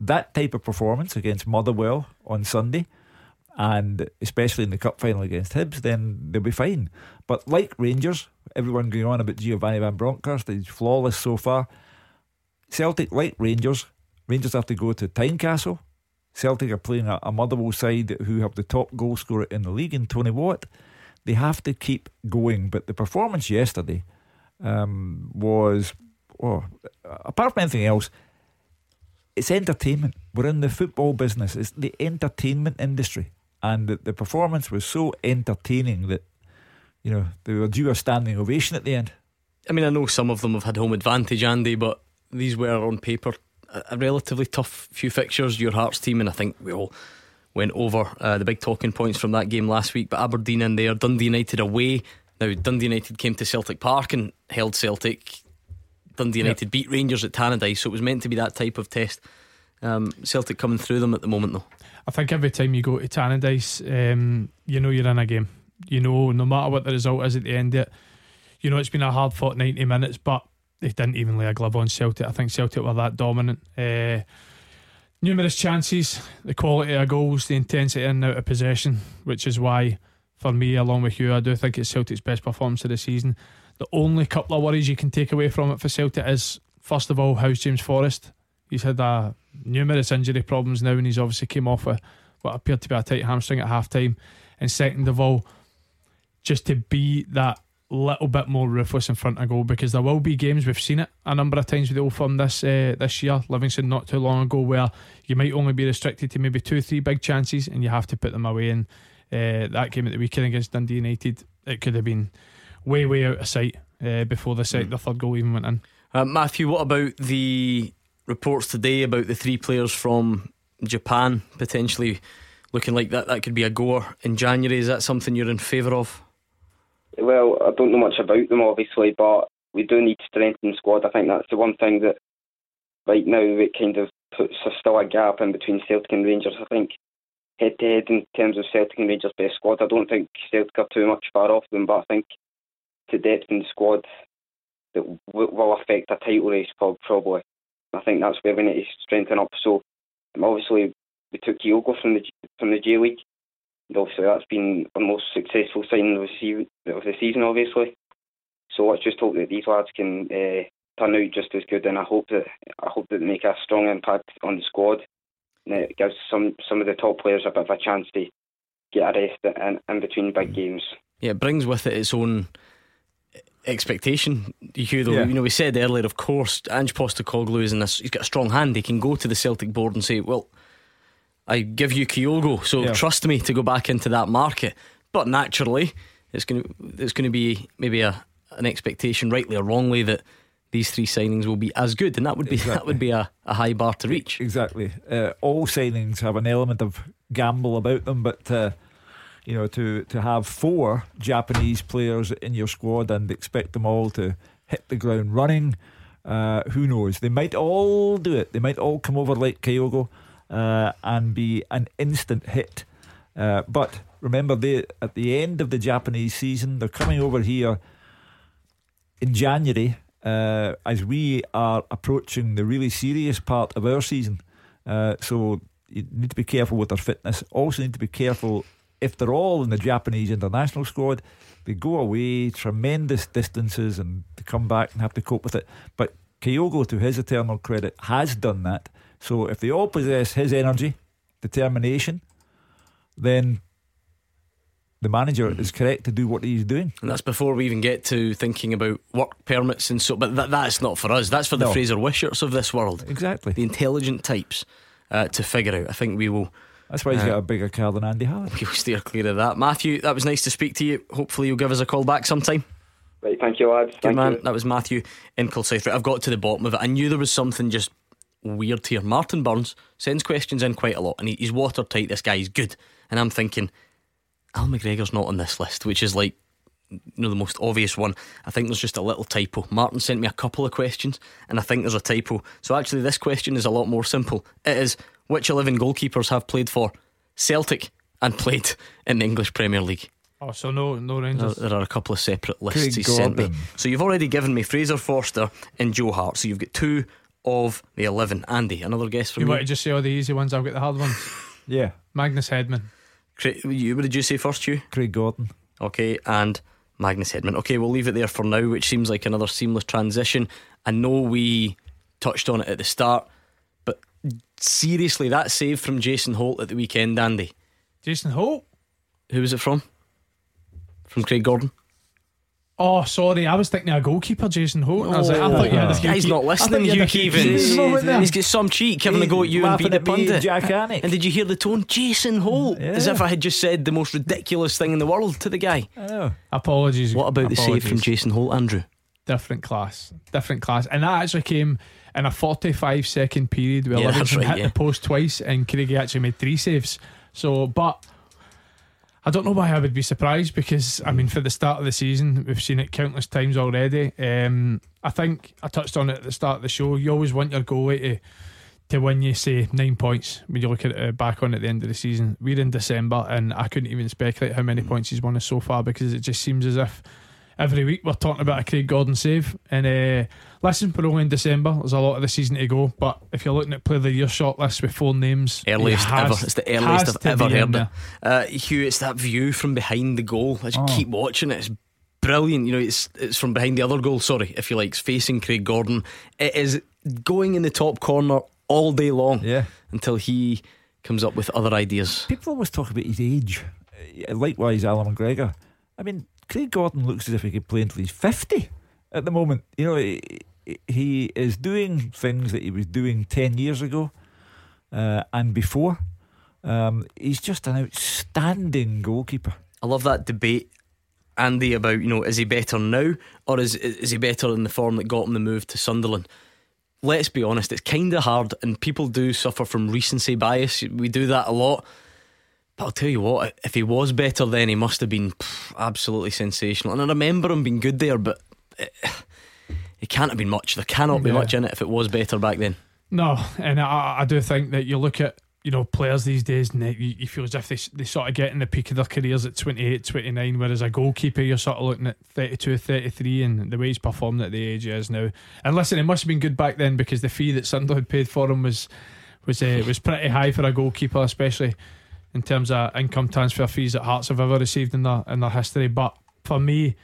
that type of performance against Motherwell on Sunday, and especially in the cup final against Hibs, then they'll be fine. But like Rangers, everyone going on about Giovanni Van Bronckhorst, he's flawless so far. Celtic, like Rangers, Rangers have to go to Tynecastle. Celtic are playing a, a Motherwell side who have the top goal scorer in the league in Tony Watt. They have to keep going. But the performance yesterday um, was, oh, apart from anything else, it's entertainment. We're in the football business. It's the entertainment industry, and the, the performance was so entertaining that you know they were due a standing ovation at the end. I mean, I know some of them have had home advantage, Andy, but these were on paper a relatively tough few fixtures. Your Hearts team, and I think we all went over uh, the big talking points from that game last week. But Aberdeen in there, Dundee United away. Now Dundee United came to Celtic Park and held Celtic. Dundee United yep. beat Rangers at Tannadice, so it was meant to be that type of test. Um, Celtic coming through them at the moment, though. I think every time you go to Tannadice, um, you know you're in a game. You know, no matter what the result is at the end of it, you know it's been a hard fought 90 minutes, but they didn't even lay a glove on Celtic. I think Celtic were that dominant. Uh, numerous chances, the quality of goals, the intensity in and out of possession, which is why, for me, along with you, I do think it's Celtic's best performance of the season. The only couple of worries you can take away from it for Celtic is, first of all, how's James Forrest? He's had uh, numerous injury problems now, and he's obviously came off with what appeared to be a tight hamstring at half time. And second of all, just to be that little bit more ruthless in front of goal because there will be games we've seen it a number of times with the old firm this uh, this year Livingston not too long ago where you might only be restricted to maybe two three big chances and you have to put them away and uh, that game at the weekend against Dundee United it could have been way way out of sight uh, before the set, mm. the third goal even went in uh, Matthew what about the reports today about the three players from Japan potentially looking like that that could be a goer in January is that something you're in favour of well, I don't know much about them, obviously, but we do need to strengthen the squad. I think that's the one thing that right now it kind of puts a, still a gap in between Celtic and Rangers. I think head to head in terms of Celtic and Rangers' best squad, I don't think Celtic are too much far off them, but I think to depth in the squad that will affect a title race probably. I think that's where we need to strengthen up. So obviously we took Kyogo from the from the J League And obviously that's been the most successful signing of the season, obviously. So let's just hope that these lads can uh, turn out just as good, and I hope that I hope that they make a strong impact on the squad, and it gives some some of the top players a bit of a chance to get a rest in, in between big mm. games. Yeah, it brings with it its own expectation. You though, yeah. you know, we said earlier, of course, Ange Postecoglou is in this. He's got a strong hand. He can go to the Celtic board and say, "Well, I give you Kyogo, so yeah. trust me to go back into that market. But naturally, it's going to it's going to be maybe a an expectation, rightly or wrongly, that these three signings will be as good, and that would be exactly. that would be a, a high bar to reach. Exactly. Uh, all signings have an element of gamble about them, but uh, you know, to, to have four Japanese players in your squad and expect them all to hit the ground running. Uh, who knows? They might all do it. They might all come over like Kyogo uh, and be an instant hit. Uh, but remember, they at the end of the Japanese season, they're coming over here in January uh, as we are approaching the really serious part of our season. Uh, so you need to be careful with their fitness. Also, need to be careful if they're all in the Japanese international squad. They go away tremendous distances and to come back and have to cope with it. But Kyogo, to his eternal credit, has done that. So if they all possess his energy, determination, then the manager is correct to do what he's doing. And that's before we even get to thinking about work permits and so. But that, that's not for us. That's for the No. Fraser Wisharts of this world. Exactly. The intelligent types uh, to figure out. I think we will. That's why he's uh, got a bigger car than Andy Halliday. We'll steer clear of that. Matthew, that was nice to speak to you. Hopefully, you'll give us a call back sometime. Right, thank you, lads. Good Thank man. you. That was Matthew in Kilsyth. I've got to the bottom of it. I knew there was something just weird here. Martin Burns sends questions in quite a lot, and he, he's watertight. This guy is good, and I'm thinking, Al McGregor's not on this list, which is like you know the most obvious one. I think there's just a little typo. Martin sent me a couple of questions, and I think there's a typo. So actually, this question is a lot more simple. It is which 11 goalkeepers have played for Celtic and played in the English Premier League. Oh, so no, no There, Rangers. there are a couple of separate lists Craig he sent me. So you've already given me Fraser Forster and Joe Hart. So you've got two of the 11. Andy, another guess for You you. want to just say all the easy ones? I've got the hard ones. Yeah. Magnus Hedman. Cra- you, what did you say first, you? Craig Gordon. Okay, and Magnus Hedman. Okay, we'll leave it there for now, which seems like another seamless transition. I know we touched on it at the start, but seriously, that save from Jason Holt at the weekend, Andy. Jason Holt? Who was it from? From Craig Gordon? Oh, sorry, I was thinking a goalkeeper, Jason Holt. I was like, I Oh, thought you had a this few guy's key- not I listening, you Hugh had a few keys Keevins. over there. He's got some cheek having a go at you and laughing be the at me and pundit. Jack Hannock. And did you hear the tone? Jason Holt. As if I had just said the most ridiculous thing in the world to the guy. I know. Apologies. What about the save from. Jason Holt, Andrew? Different class. Different class. And that actually came in a 45 second period where Yeah, Livingston right, hit yeah. the post twice and Craigie actually made three saves. So, but I don't know why I would be surprised because, I mean, for the start of the season, we've seen it countless times already. Um, I think I touched on it at the start of the show. You always want your goalie to, to win you, say, nine points when you look at it back on at the end of the season. We're in December and I couldn't even speculate how many points he's won us so far because it just seems as if every week we're talking about a Craig Gordon save. And uh, listen, we're only in December. There's a lot of the season to go. But if you're looking at play of the year shortlist with four names, Earliest he has- ever. It's the earliest I've ever heard it. Uh, Hugh, it's that view from behind the goal. I just Oh. keep watching it. It's brilliant. You know, it's it's from behind the other goal. Sorry, if you like, it's facing Craig Gordon. It is going in the top corner all day long. Yeah. Until he comes up with other ideas. People always talk about his age. Uh, Likewise, Allan McGregor. I mean, Craig Gordon looks as if he could play until he's 50 at the moment. You know, he, he is doing things that he was doing 10 years ago uh, and before. Um, he's just an outstanding goalkeeper. I love that debate, Andy, about you know is he better now or is is he better in the form that got him the move to Sunderland? Let's be honest, it's kind of hard, and people do suffer from recency bias. We do that a lot. But I'll tell you what, if he was better then, he must have been pff, absolutely sensational. And I remember him being good there, but it, it can't have been much. There cannot be Yeah. much in it if it was better back then. No, and I, I do think that you look at you know players these days and you, you feel as if they, they sort of get in the peak of their careers at 28, 29, whereas a goalkeeper you're sort of looking at 32, 33 and the way he's performed at the age he is now. And listen, it must have been good back then because the fee that Sunderland paid for him was was uh, was pretty high for a goalkeeper, especially in terms of income transfer fees that Hearts have ever received in their in their history. But for me,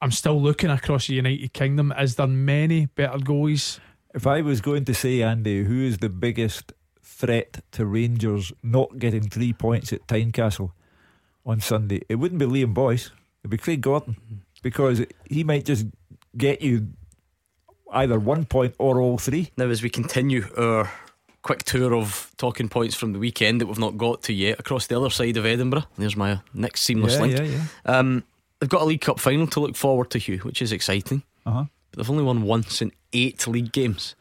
I'm still looking across the United Kingdom. Is there many better goalies? If I was going to say, Andy, who is the biggest threat to Rangers not getting three points at Tynecastle on Sunday, it wouldn't be Liam Boyce. It'd be Craig Gordon because he might just get you either one point or all three. Now, as we continue our quick tour of talking points from the weekend that we've not got to yet across the other side of Edinburgh, there's my next seamless Yeah, link. yeah, yeah. Um, they've got a League Cup final to look forward to, Hugh, which is exciting. Uh-huh. But they've only won once in eight league games.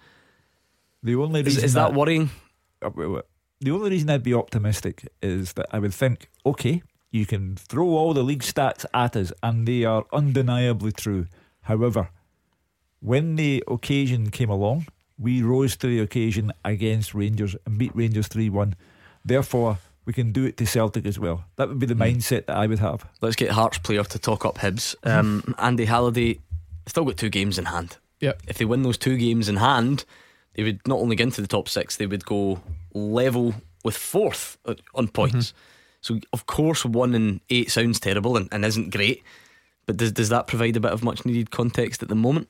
The only Is, is that worrying? Uh, The only reason I'd be optimistic is that I would think, okay, You can throw all the league stats at us, and they are undeniably true. However, when the occasion came along, we rose to the occasion against Rangers and beat Rangers 3 1. Therefore, we can do it to Celtic as well. That would be the mindset that I would have. Let's get Hearts player to talk up Hibs. Um, Andy Halliday still got two games in hand. Yep. If they win those two games in hand, they would not only get into the top six, they would go level with fourth uh, on points. So, of course, one in eight sounds terrible and, and isn't great. But does, does that provide a bit of much needed context at the moment?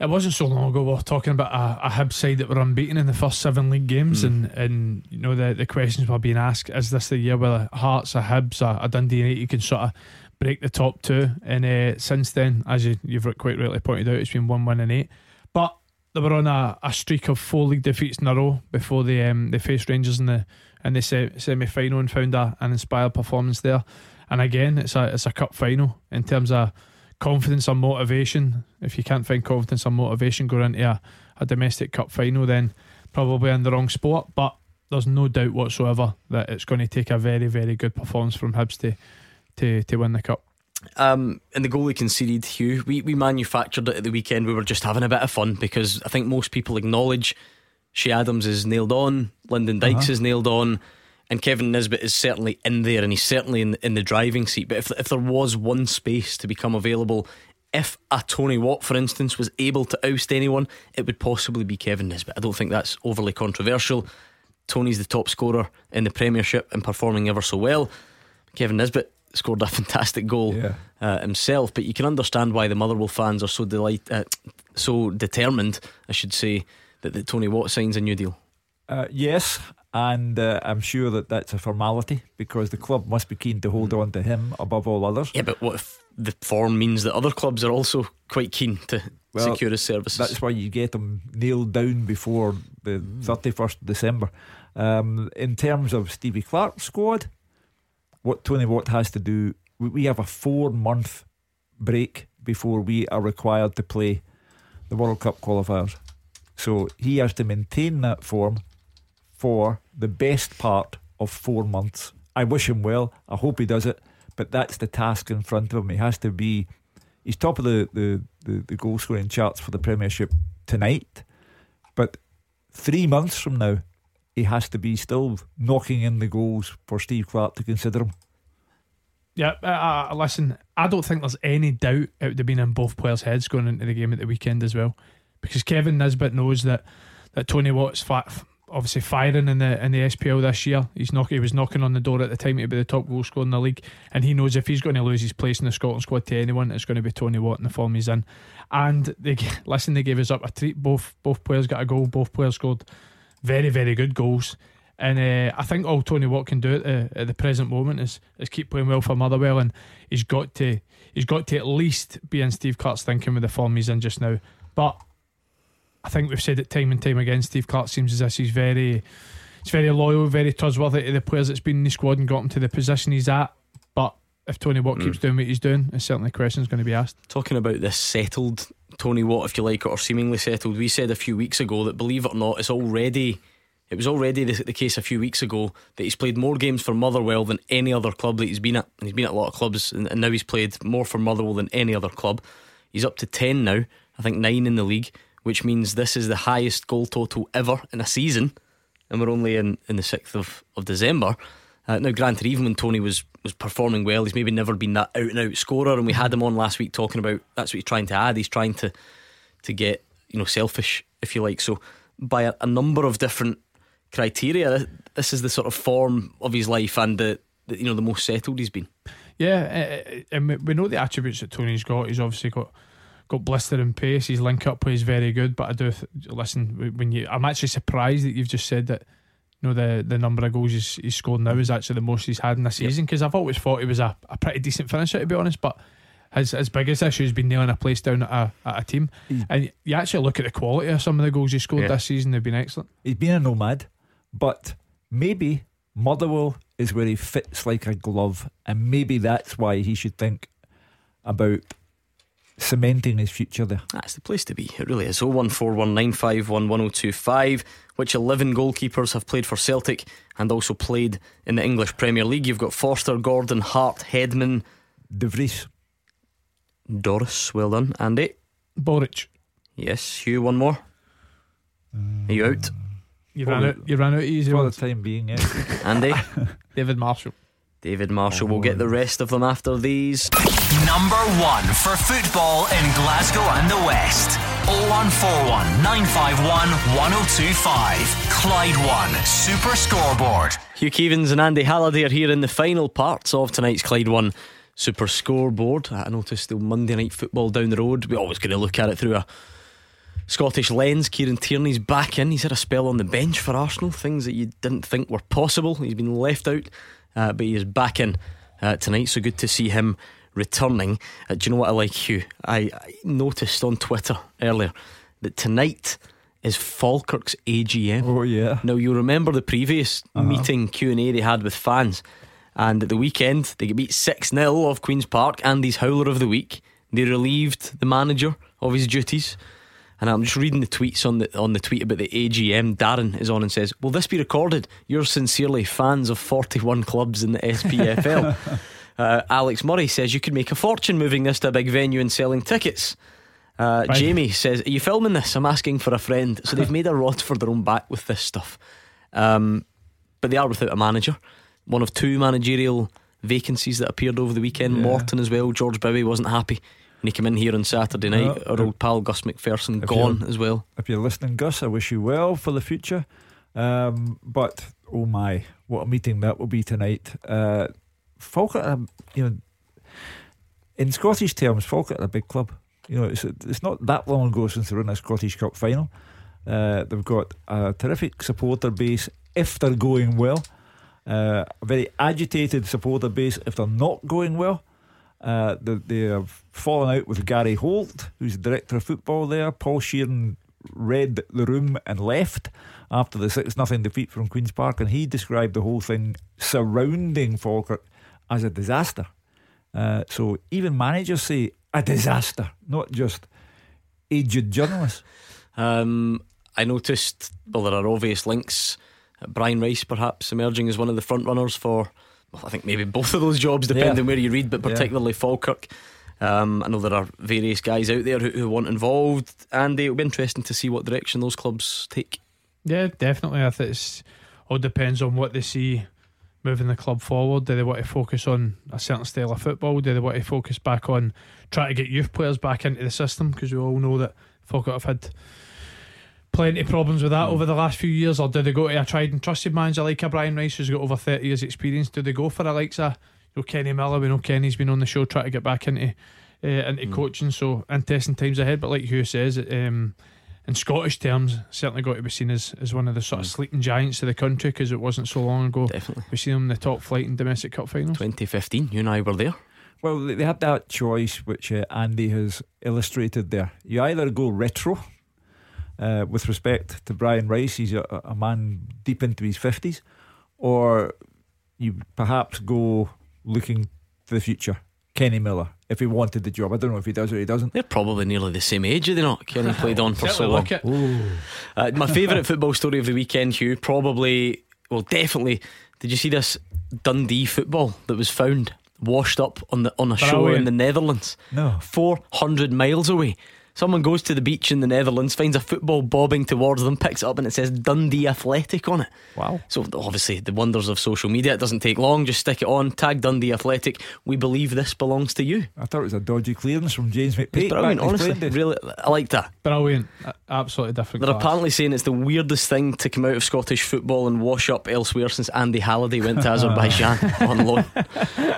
It wasn't so long ago we were talking about a, a Hibs side that were unbeaten in the first seven league games, and, and you know the, the questions were being asked: Is this the year where Hearts, a Hibs, a, a Dundee United can sort of break the top two? And uh, since then, as you, you've quite rightly pointed out, it's been one one and eight. But they were on a, a streak of four league defeats in a row before they um, they faced Rangers in the in the se- semi final and found a, an inspired performance there. And again, it's a it's a cup final in terms of confidence or motivation. If you can't find confidence or motivation going into a, a domestic cup final, then probably in the wrong sport. But there's no doubt whatsoever that it's going to take a very, very good performance from Hibs to to, to win the cup. Um, and the goal we conceded, Hugh, we, we manufactured it at the weekend. We were just having a bit of fun because I think most people acknowledge Ché Adams is nailed on, Lyndon Dykes Uh-huh. is nailed on, and Kevin Nisbet is certainly in there and he's certainly in, in the driving seat. But if, if there was one space to become available, if a Tony Watt, for instance, was able to oust anyone, it would possibly be Kevin Nisbet. I don't think that's overly controversial. Tony's the top scorer in the Premiership and performing ever so well. Kevin Nisbet scored a fantastic goal uh, himself, but you can understand why the Motherwell fans are so delight, uh, so determined, I should say, that, that Tony Watt signs a new deal. Uh, yes, and uh, I'm sure that that's a formality because the club must be keen to hold on to him above all others. Yeah, but what if the form means that other clubs are also quite keen to Well, secure his services? That's why you get them nailed down before the 31st of December. Um, in terms of Stevie Clarke's squad, what Tony Watt has to do, we, we have a four month break before we are required to play the World Cup qualifiers. So he has to maintain that form for the best part of four months. I wish him well. I hope he does it. But that's the task in front of him. He has to be. He's top of the, the, the, the goal scoring charts for the Premiership tonight. But three months from now, he has to be still knocking in the goals for Steve Clarke to consider him. Yeah, uh, uh, listen, I don't think there's any doubt it would have been in both players' heads going into the game at the weekend as well, because Kevin Nisbet knows that that Tony Watt's fa- obviously firing in the in the SPL this year. He's knock, he was knocking on the door at the time to be the top goal scorer in the league, and he knows if he's going to lose his place in the Scotland squad to anyone, it's going to be Tony Watt in the form he's in. And they listen, they gave us up a treat. Both both players got a goal. Both players scored very very good goals. And uh, I think all Tony Watt can do at the, at the present moment is, is keep playing well for Motherwell, and he's got to he's got to at least be in Steve Clarke's thinking with the form he's in just now. But I think we've said it time and time again. Steve Clarke seems as if he's very he's very loyal, very trustworthy to the players that's been in the squad and got him to the position he's at. But if Tony Watt keeps mm. doing what he's doing, it's certainly questions going to be asked. Talking about this settled Tony Watt, if you like, or seemingly settled, we said a few weeks ago that believe it or not, it's already. It was already the, the case a few weeks ago that he's played more games for Motherwell than any other club that he's been at. And he's been at a lot of clubs, and, and now he's played more for Motherwell than any other club. He's up to 10 now, I think 9 in the league, which means this is the highest goal total ever in a season. And we're only in, in the 6th of, of December. Uh, now, granted, even when Tony was, was performing well, he's maybe never been that out and out scorer. And we had him on last week talking about that's what he's trying to add. He's trying to to get you know selfish, if you like. So by a, a number of different criteria, this is the sort of form of his life and the, the you know the most settled he's been. Yeah, uh, and we- we know the attributes that Tony's got. He's obviously got got blistering pace. His link up play is very good. But I do th- listen when you. I'm actually surprised that you've just said that. You know the the number of goals he's, he's scored now is actually the most he's had in the season. Because I've always thought he was a, a pretty decent finisher to be honest. But his his biggest issue has been nailing a place down at a, at a team. Mm. And you actually look at the quality of some of the goals he scored Yeah. this season; they've been excellent. He's been a nomad, but maybe Motherwell is where he fits like a glove, and maybe that's why he should think about cementing his future there. That's the place to be. It really is. 01419511025. Which 11 goalkeepers have played for Celtic and also played in the English Premier League? You've got Forster, Gordon, Hart, Hedman, De Vries. Dorus. Well done. Andy. Boruc. Yes. Hugh, one more. Are you out? You ran out. You ran out easy For ones. the time being, yeah. Andy. David Marshall. David Marshall. We'll get the oh. rest of them after these. Number one for football in Glasgow and the West. 0141 951 1025. Clyde One Super Scoreboard. Hugh Keevins and Andy Halliday are here in the final parts of tonight's Clyde One Super Scoreboard. I noticed the Monday night football down the road. We're always going to look at it through a Scottish lens. Kieran Tierney's back in. He's had a spell on the bench for Arsenal, things that you didn't think were possible. He's been left out, uh, but he is back in uh, tonight. So good to see him returning. Uh, do you know what I like, Hugh? I, I noticed on Twitter earlier that tonight is Falkirk's AGM. Oh yeah. Now you remember the previous meeting Q and A they had with fans, and at the weekend they get beat six 0 of Queens Park. Andy's howler of the week. They relieved the manager of his duties. And I'm just reading the tweets on the on the tweet about the AGM. Darren is on and says, "Will this be recorded? Yours sincerely, fans of 41 clubs in the SPFL." uh, Alex Murray says you could make a fortune moving this to a big venue and selling tickets. Uh, Right. Jamie says, "Are you filming this? I'm asking for a friend." So they've made a rod for their own back with this stuff, um, but they are without a manager. One of two managerial vacancies that appeared over the weekend. Yeah. Morton as well. George Bowie wasn't happy when he came in here on Saturday night. Our old pal Gus MacPherson gone as well. If you're listening, Gus, I wish you well for the future. Um, but oh my, what a meeting that will be tonight. Uh, Falkirk, um, you know, in Scottish terms, Falkirk are a big club. You know, it's it's not that long ago since they were in a Scottish Cup final. Uh, they've got a terrific supporter base if they're going well. Uh, a very agitated supporter base if they're not going well. Uh, they, have fallen out with Gary Holt, who's the director of football there. Paul Sheerin read the room and left after the 6 0 defeat from Queen's Park, and he described the whole thing surrounding Falkirk as a disaster. Uh, so even managers say a disaster, not just aged journalists. Um, I noticed, well, there are obvious links. Brian Rice, perhaps, emerging as one of the front runners for, well, I think maybe both of those jobs, depending Yeah. where you read, but Yeah. particularly Falkirk. Um, I know there are various guys out there who, who want involved, and it'll be interesting to see what direction those clubs take. Yeah, definitely. I think it's all depends on what they see moving the club forward. Do they want to focus on a certain style of football? Do they want to focus back on trying to get youth players back into the system? Because we all know that Falkirk have had plenty of problems with that over the last few years. Or do they go to a tried and trusted manager like a Brian Rice who's got over 30 years' experience? Do they go for a likes of you know, Kenny Miller? We know Kenny's been on the show trying to get back into uh, into coaching. So interesting times ahead. But like Hugh says, um, in Scottish terms, certainly got to be seen as, as one of the sort of sleeping giants of the country because it wasn't so long ago. Definitely. We seen them in the top flight in domestic cup finals. 2015, you and I were there. Well, they they had that choice, which uh, Andy has illustrated there. You either go retro, uh, with respect to Brian Rice, he's a, a man deep into his 50s, or you perhaps go looking to the future. Kenny Miller, if he wanted the job. I don't know if he does or he doesn't. They're probably nearly the same age, are they not? Kenny played on for so long. Uh, my favourite football story of the weekend, Hugh, probably, well, definitely. Did you see this Dundee football that was found washed up on the on a shore in the Netherlands? No. 400 miles away. Someone goes to the beach in the Netherlands, finds a football bobbing towards them, picks it up, and it says Dundee Athletic on it. Wow. So, obviously, the wonders of social media, it doesn't take long. Just stick it on, tag Dundee Athletic. We believe this belongs to you. I thought it was a dodgy clearance from James McPake. It's brilliant, back honestly. Really, I like that. Brilliant. A- Absolutely different. They're class. apparently saying it's the weirdest thing to come out of Scottish football and wash up elsewhere since Andy Halliday went to Azerbaijan on loan.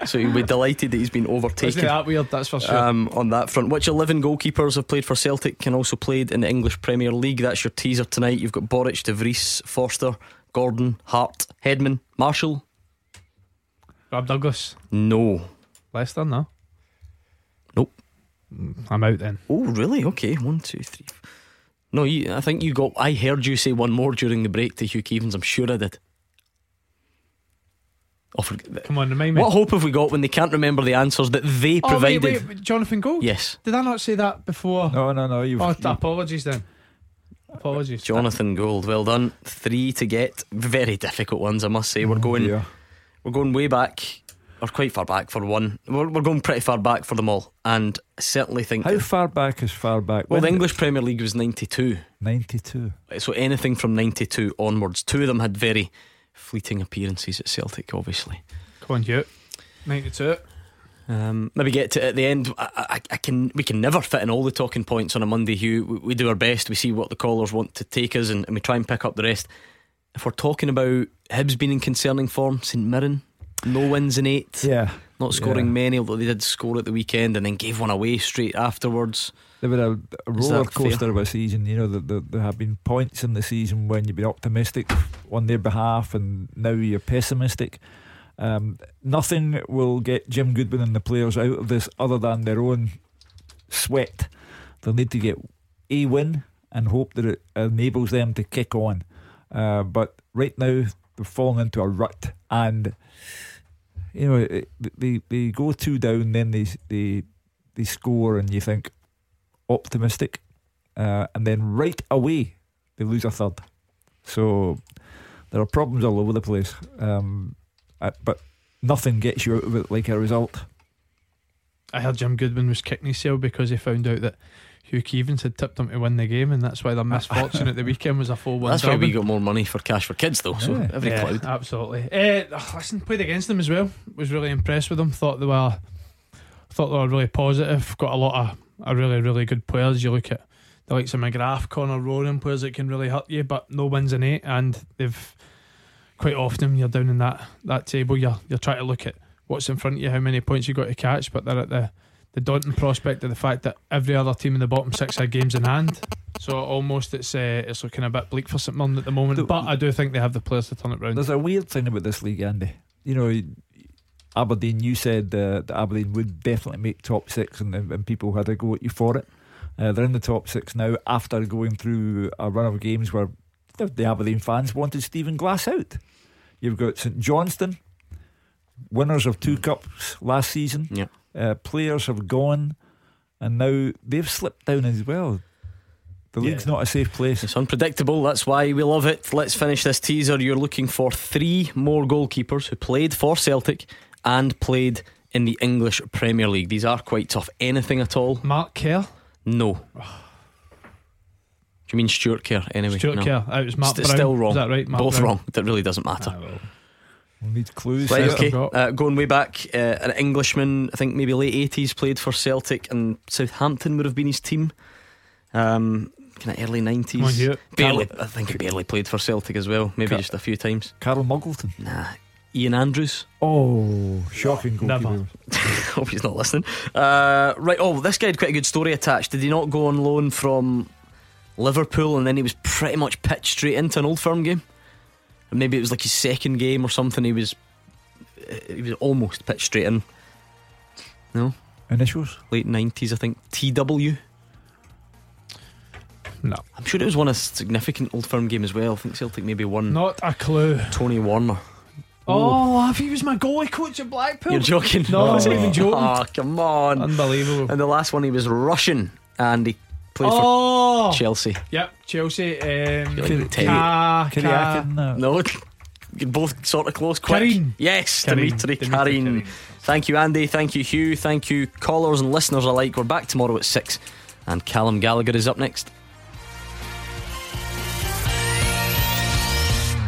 So you'll be delighted that he's been overtaken. Isn't overtaken. it that weird? That's for sure. Um, on that front, which 11 goalkeepers have played for Celtic and also played in the English Premier League? That's your teaser tonight. You've got Boruc, De Vries, Forster, Gordon, Hart, Hedman, Marshall. Rob Douglas. No. Leicester, no. Nope. Mm, I'm out then. Oh, really? Okay. One, two, three. No, you, I think you got. I heard you say one more during the break to Hugh Keevins. I'm sure I did. Oh, for, Come on, remind me. what hope have we got when they can't remember the answers that they Oh, provided? wait, wait, wait, Jonathan Gould? Yes. Did I not say that before? No, no, no. You've, Oh, you- apologies then. Apologies. Jonathan Gould, well done. Three to get. Very difficult ones, I must say. We're Oh, going, dear. we're going way back, or quite far back for one. We're, we're going pretty far back for them all, and I certainly think. How far back is far back? well, When the did- English Premier League was ninety-two, 92. so anything from ninety-two onwards. Two of them had very fleeting appearances at Celtic, obviously. Come on, Hugh. 92. Um, maybe get to at the end. I, I, I can we can never fit in all the talking points on a Monday. Hugh, we, we do our best. We see what the callers want to take us, and, and we try and pick up the rest. If we're talking about Hibs being in concerning form, St Mirren, no wins in eight, Yeah. Not scoring Yeah. many, although they did score at the weekend and then gave one away straight afterwards. They were a, a roller coaster of a season. You know, that there, there have been points in the season when you've been optimistic on their behalf, and now you're pessimistic. Um, nothing will get Jim Goodwin and the players out of this other than their own sweat. They'll need to get a win and hope that it enables them to kick on. Uh, but right now, they've fallen into a rut, and you know it, they they go two down, then they they they score, and you think optimistic, uh, and then right away they lose a third. So there are problems all over the place, um, uh, but nothing gets you out of it like a result. I heard Jim Goodwin was kicking himself because he found out that Hugh Keevins had tipped them to win the game, and that's why their misfortune at the weekend was a full one. That's why we got more money for cash for kids, though. So Yeah. every yeah, cloud. absolutely. Uh, listen, played against them as well. Was really impressed with them. Thought they were, thought they were really positive. Got a lot of a really really good players. You look at the likes of McGrath, Connor Ronan, players that can really hurt you, but no wins in eight, and they've quite often you're down in that that table. You're you're trying to look at what's in front of you, how many points you've got to catch, but they're at the the daunting prospect of the fact that every other team in the bottom six had games in hand. So almost it's uh, it's looking a bit bleak for St Mirren at the moment. The- but I do think they have the players to turn it round. There's a weird thing about this league, Andy. You know, Aberdeen. You said uh, that Aberdeen would definitely make top six, and, and people had a go at you for it. Uh, they're in the top six now after going through a run of games where the, the Aberdeen fans wanted Stephen Glass out. You've got St Johnstone, winners of two cups last season. Yeah. Uh, players have gone, and now they've slipped down as well. The league's not a safe place. It's unpredictable. That's why we love it. Let's finish this teaser. You're looking for three more goalkeepers who played for Celtic and played in the English Premier League. These are quite tough. Anything at all? Mark Kerr. No. Do you mean Stuart Kerr? Anyway, Stuart no. Kerr. Uh, it was Mark St- Brown. Still wrong. Is that right? Mark Both Brown? wrong. That really doesn't matter. We'll need clues. Right, okay. Uh, going way back, uh, an Englishman, I think maybe late 80s, played for Celtic, and Southampton would have been his team. Um, kind of early 90s. On, barely, Carl- I think he barely played for Celtic as well, maybe Car- just a few times. Carl Muggleton. Nah. Ian Andrews. Oh, shocking goalkeeper. Hope he's not listening. Uh, right, oh, this guy had quite a good story attached. Did he not go on loan from Liverpool and then he was pretty much pitched straight into an old firm game? Maybe it was like his second game or something. He was he was almost pitched straight in. No, Initials? late nineties, I think. TW. No. I'm sure it was one a significant old firm game as well. I think Celtic maybe won. Not a clue. Tony Warner. Oh, if he was my goalie coach at Blackpool. You're joking? No, I'm not oh. even joking. Oh, come on. Unbelievable. And the last one, he was Russian and he played Oh, for Chelsea. Yep, Chelsea. Um, Feel like Terry- Ka- Ka- Kiriakin, No, you're both sort of close. Quick. Kharine. Yes, Kharine. Dimitri, Dimitri Kharine. Kharine. Thank you, Andy. Thank you, Hugh. Thank you, callers and listeners alike. We're back tomorrow at 6, and Callum Gallagher is up next.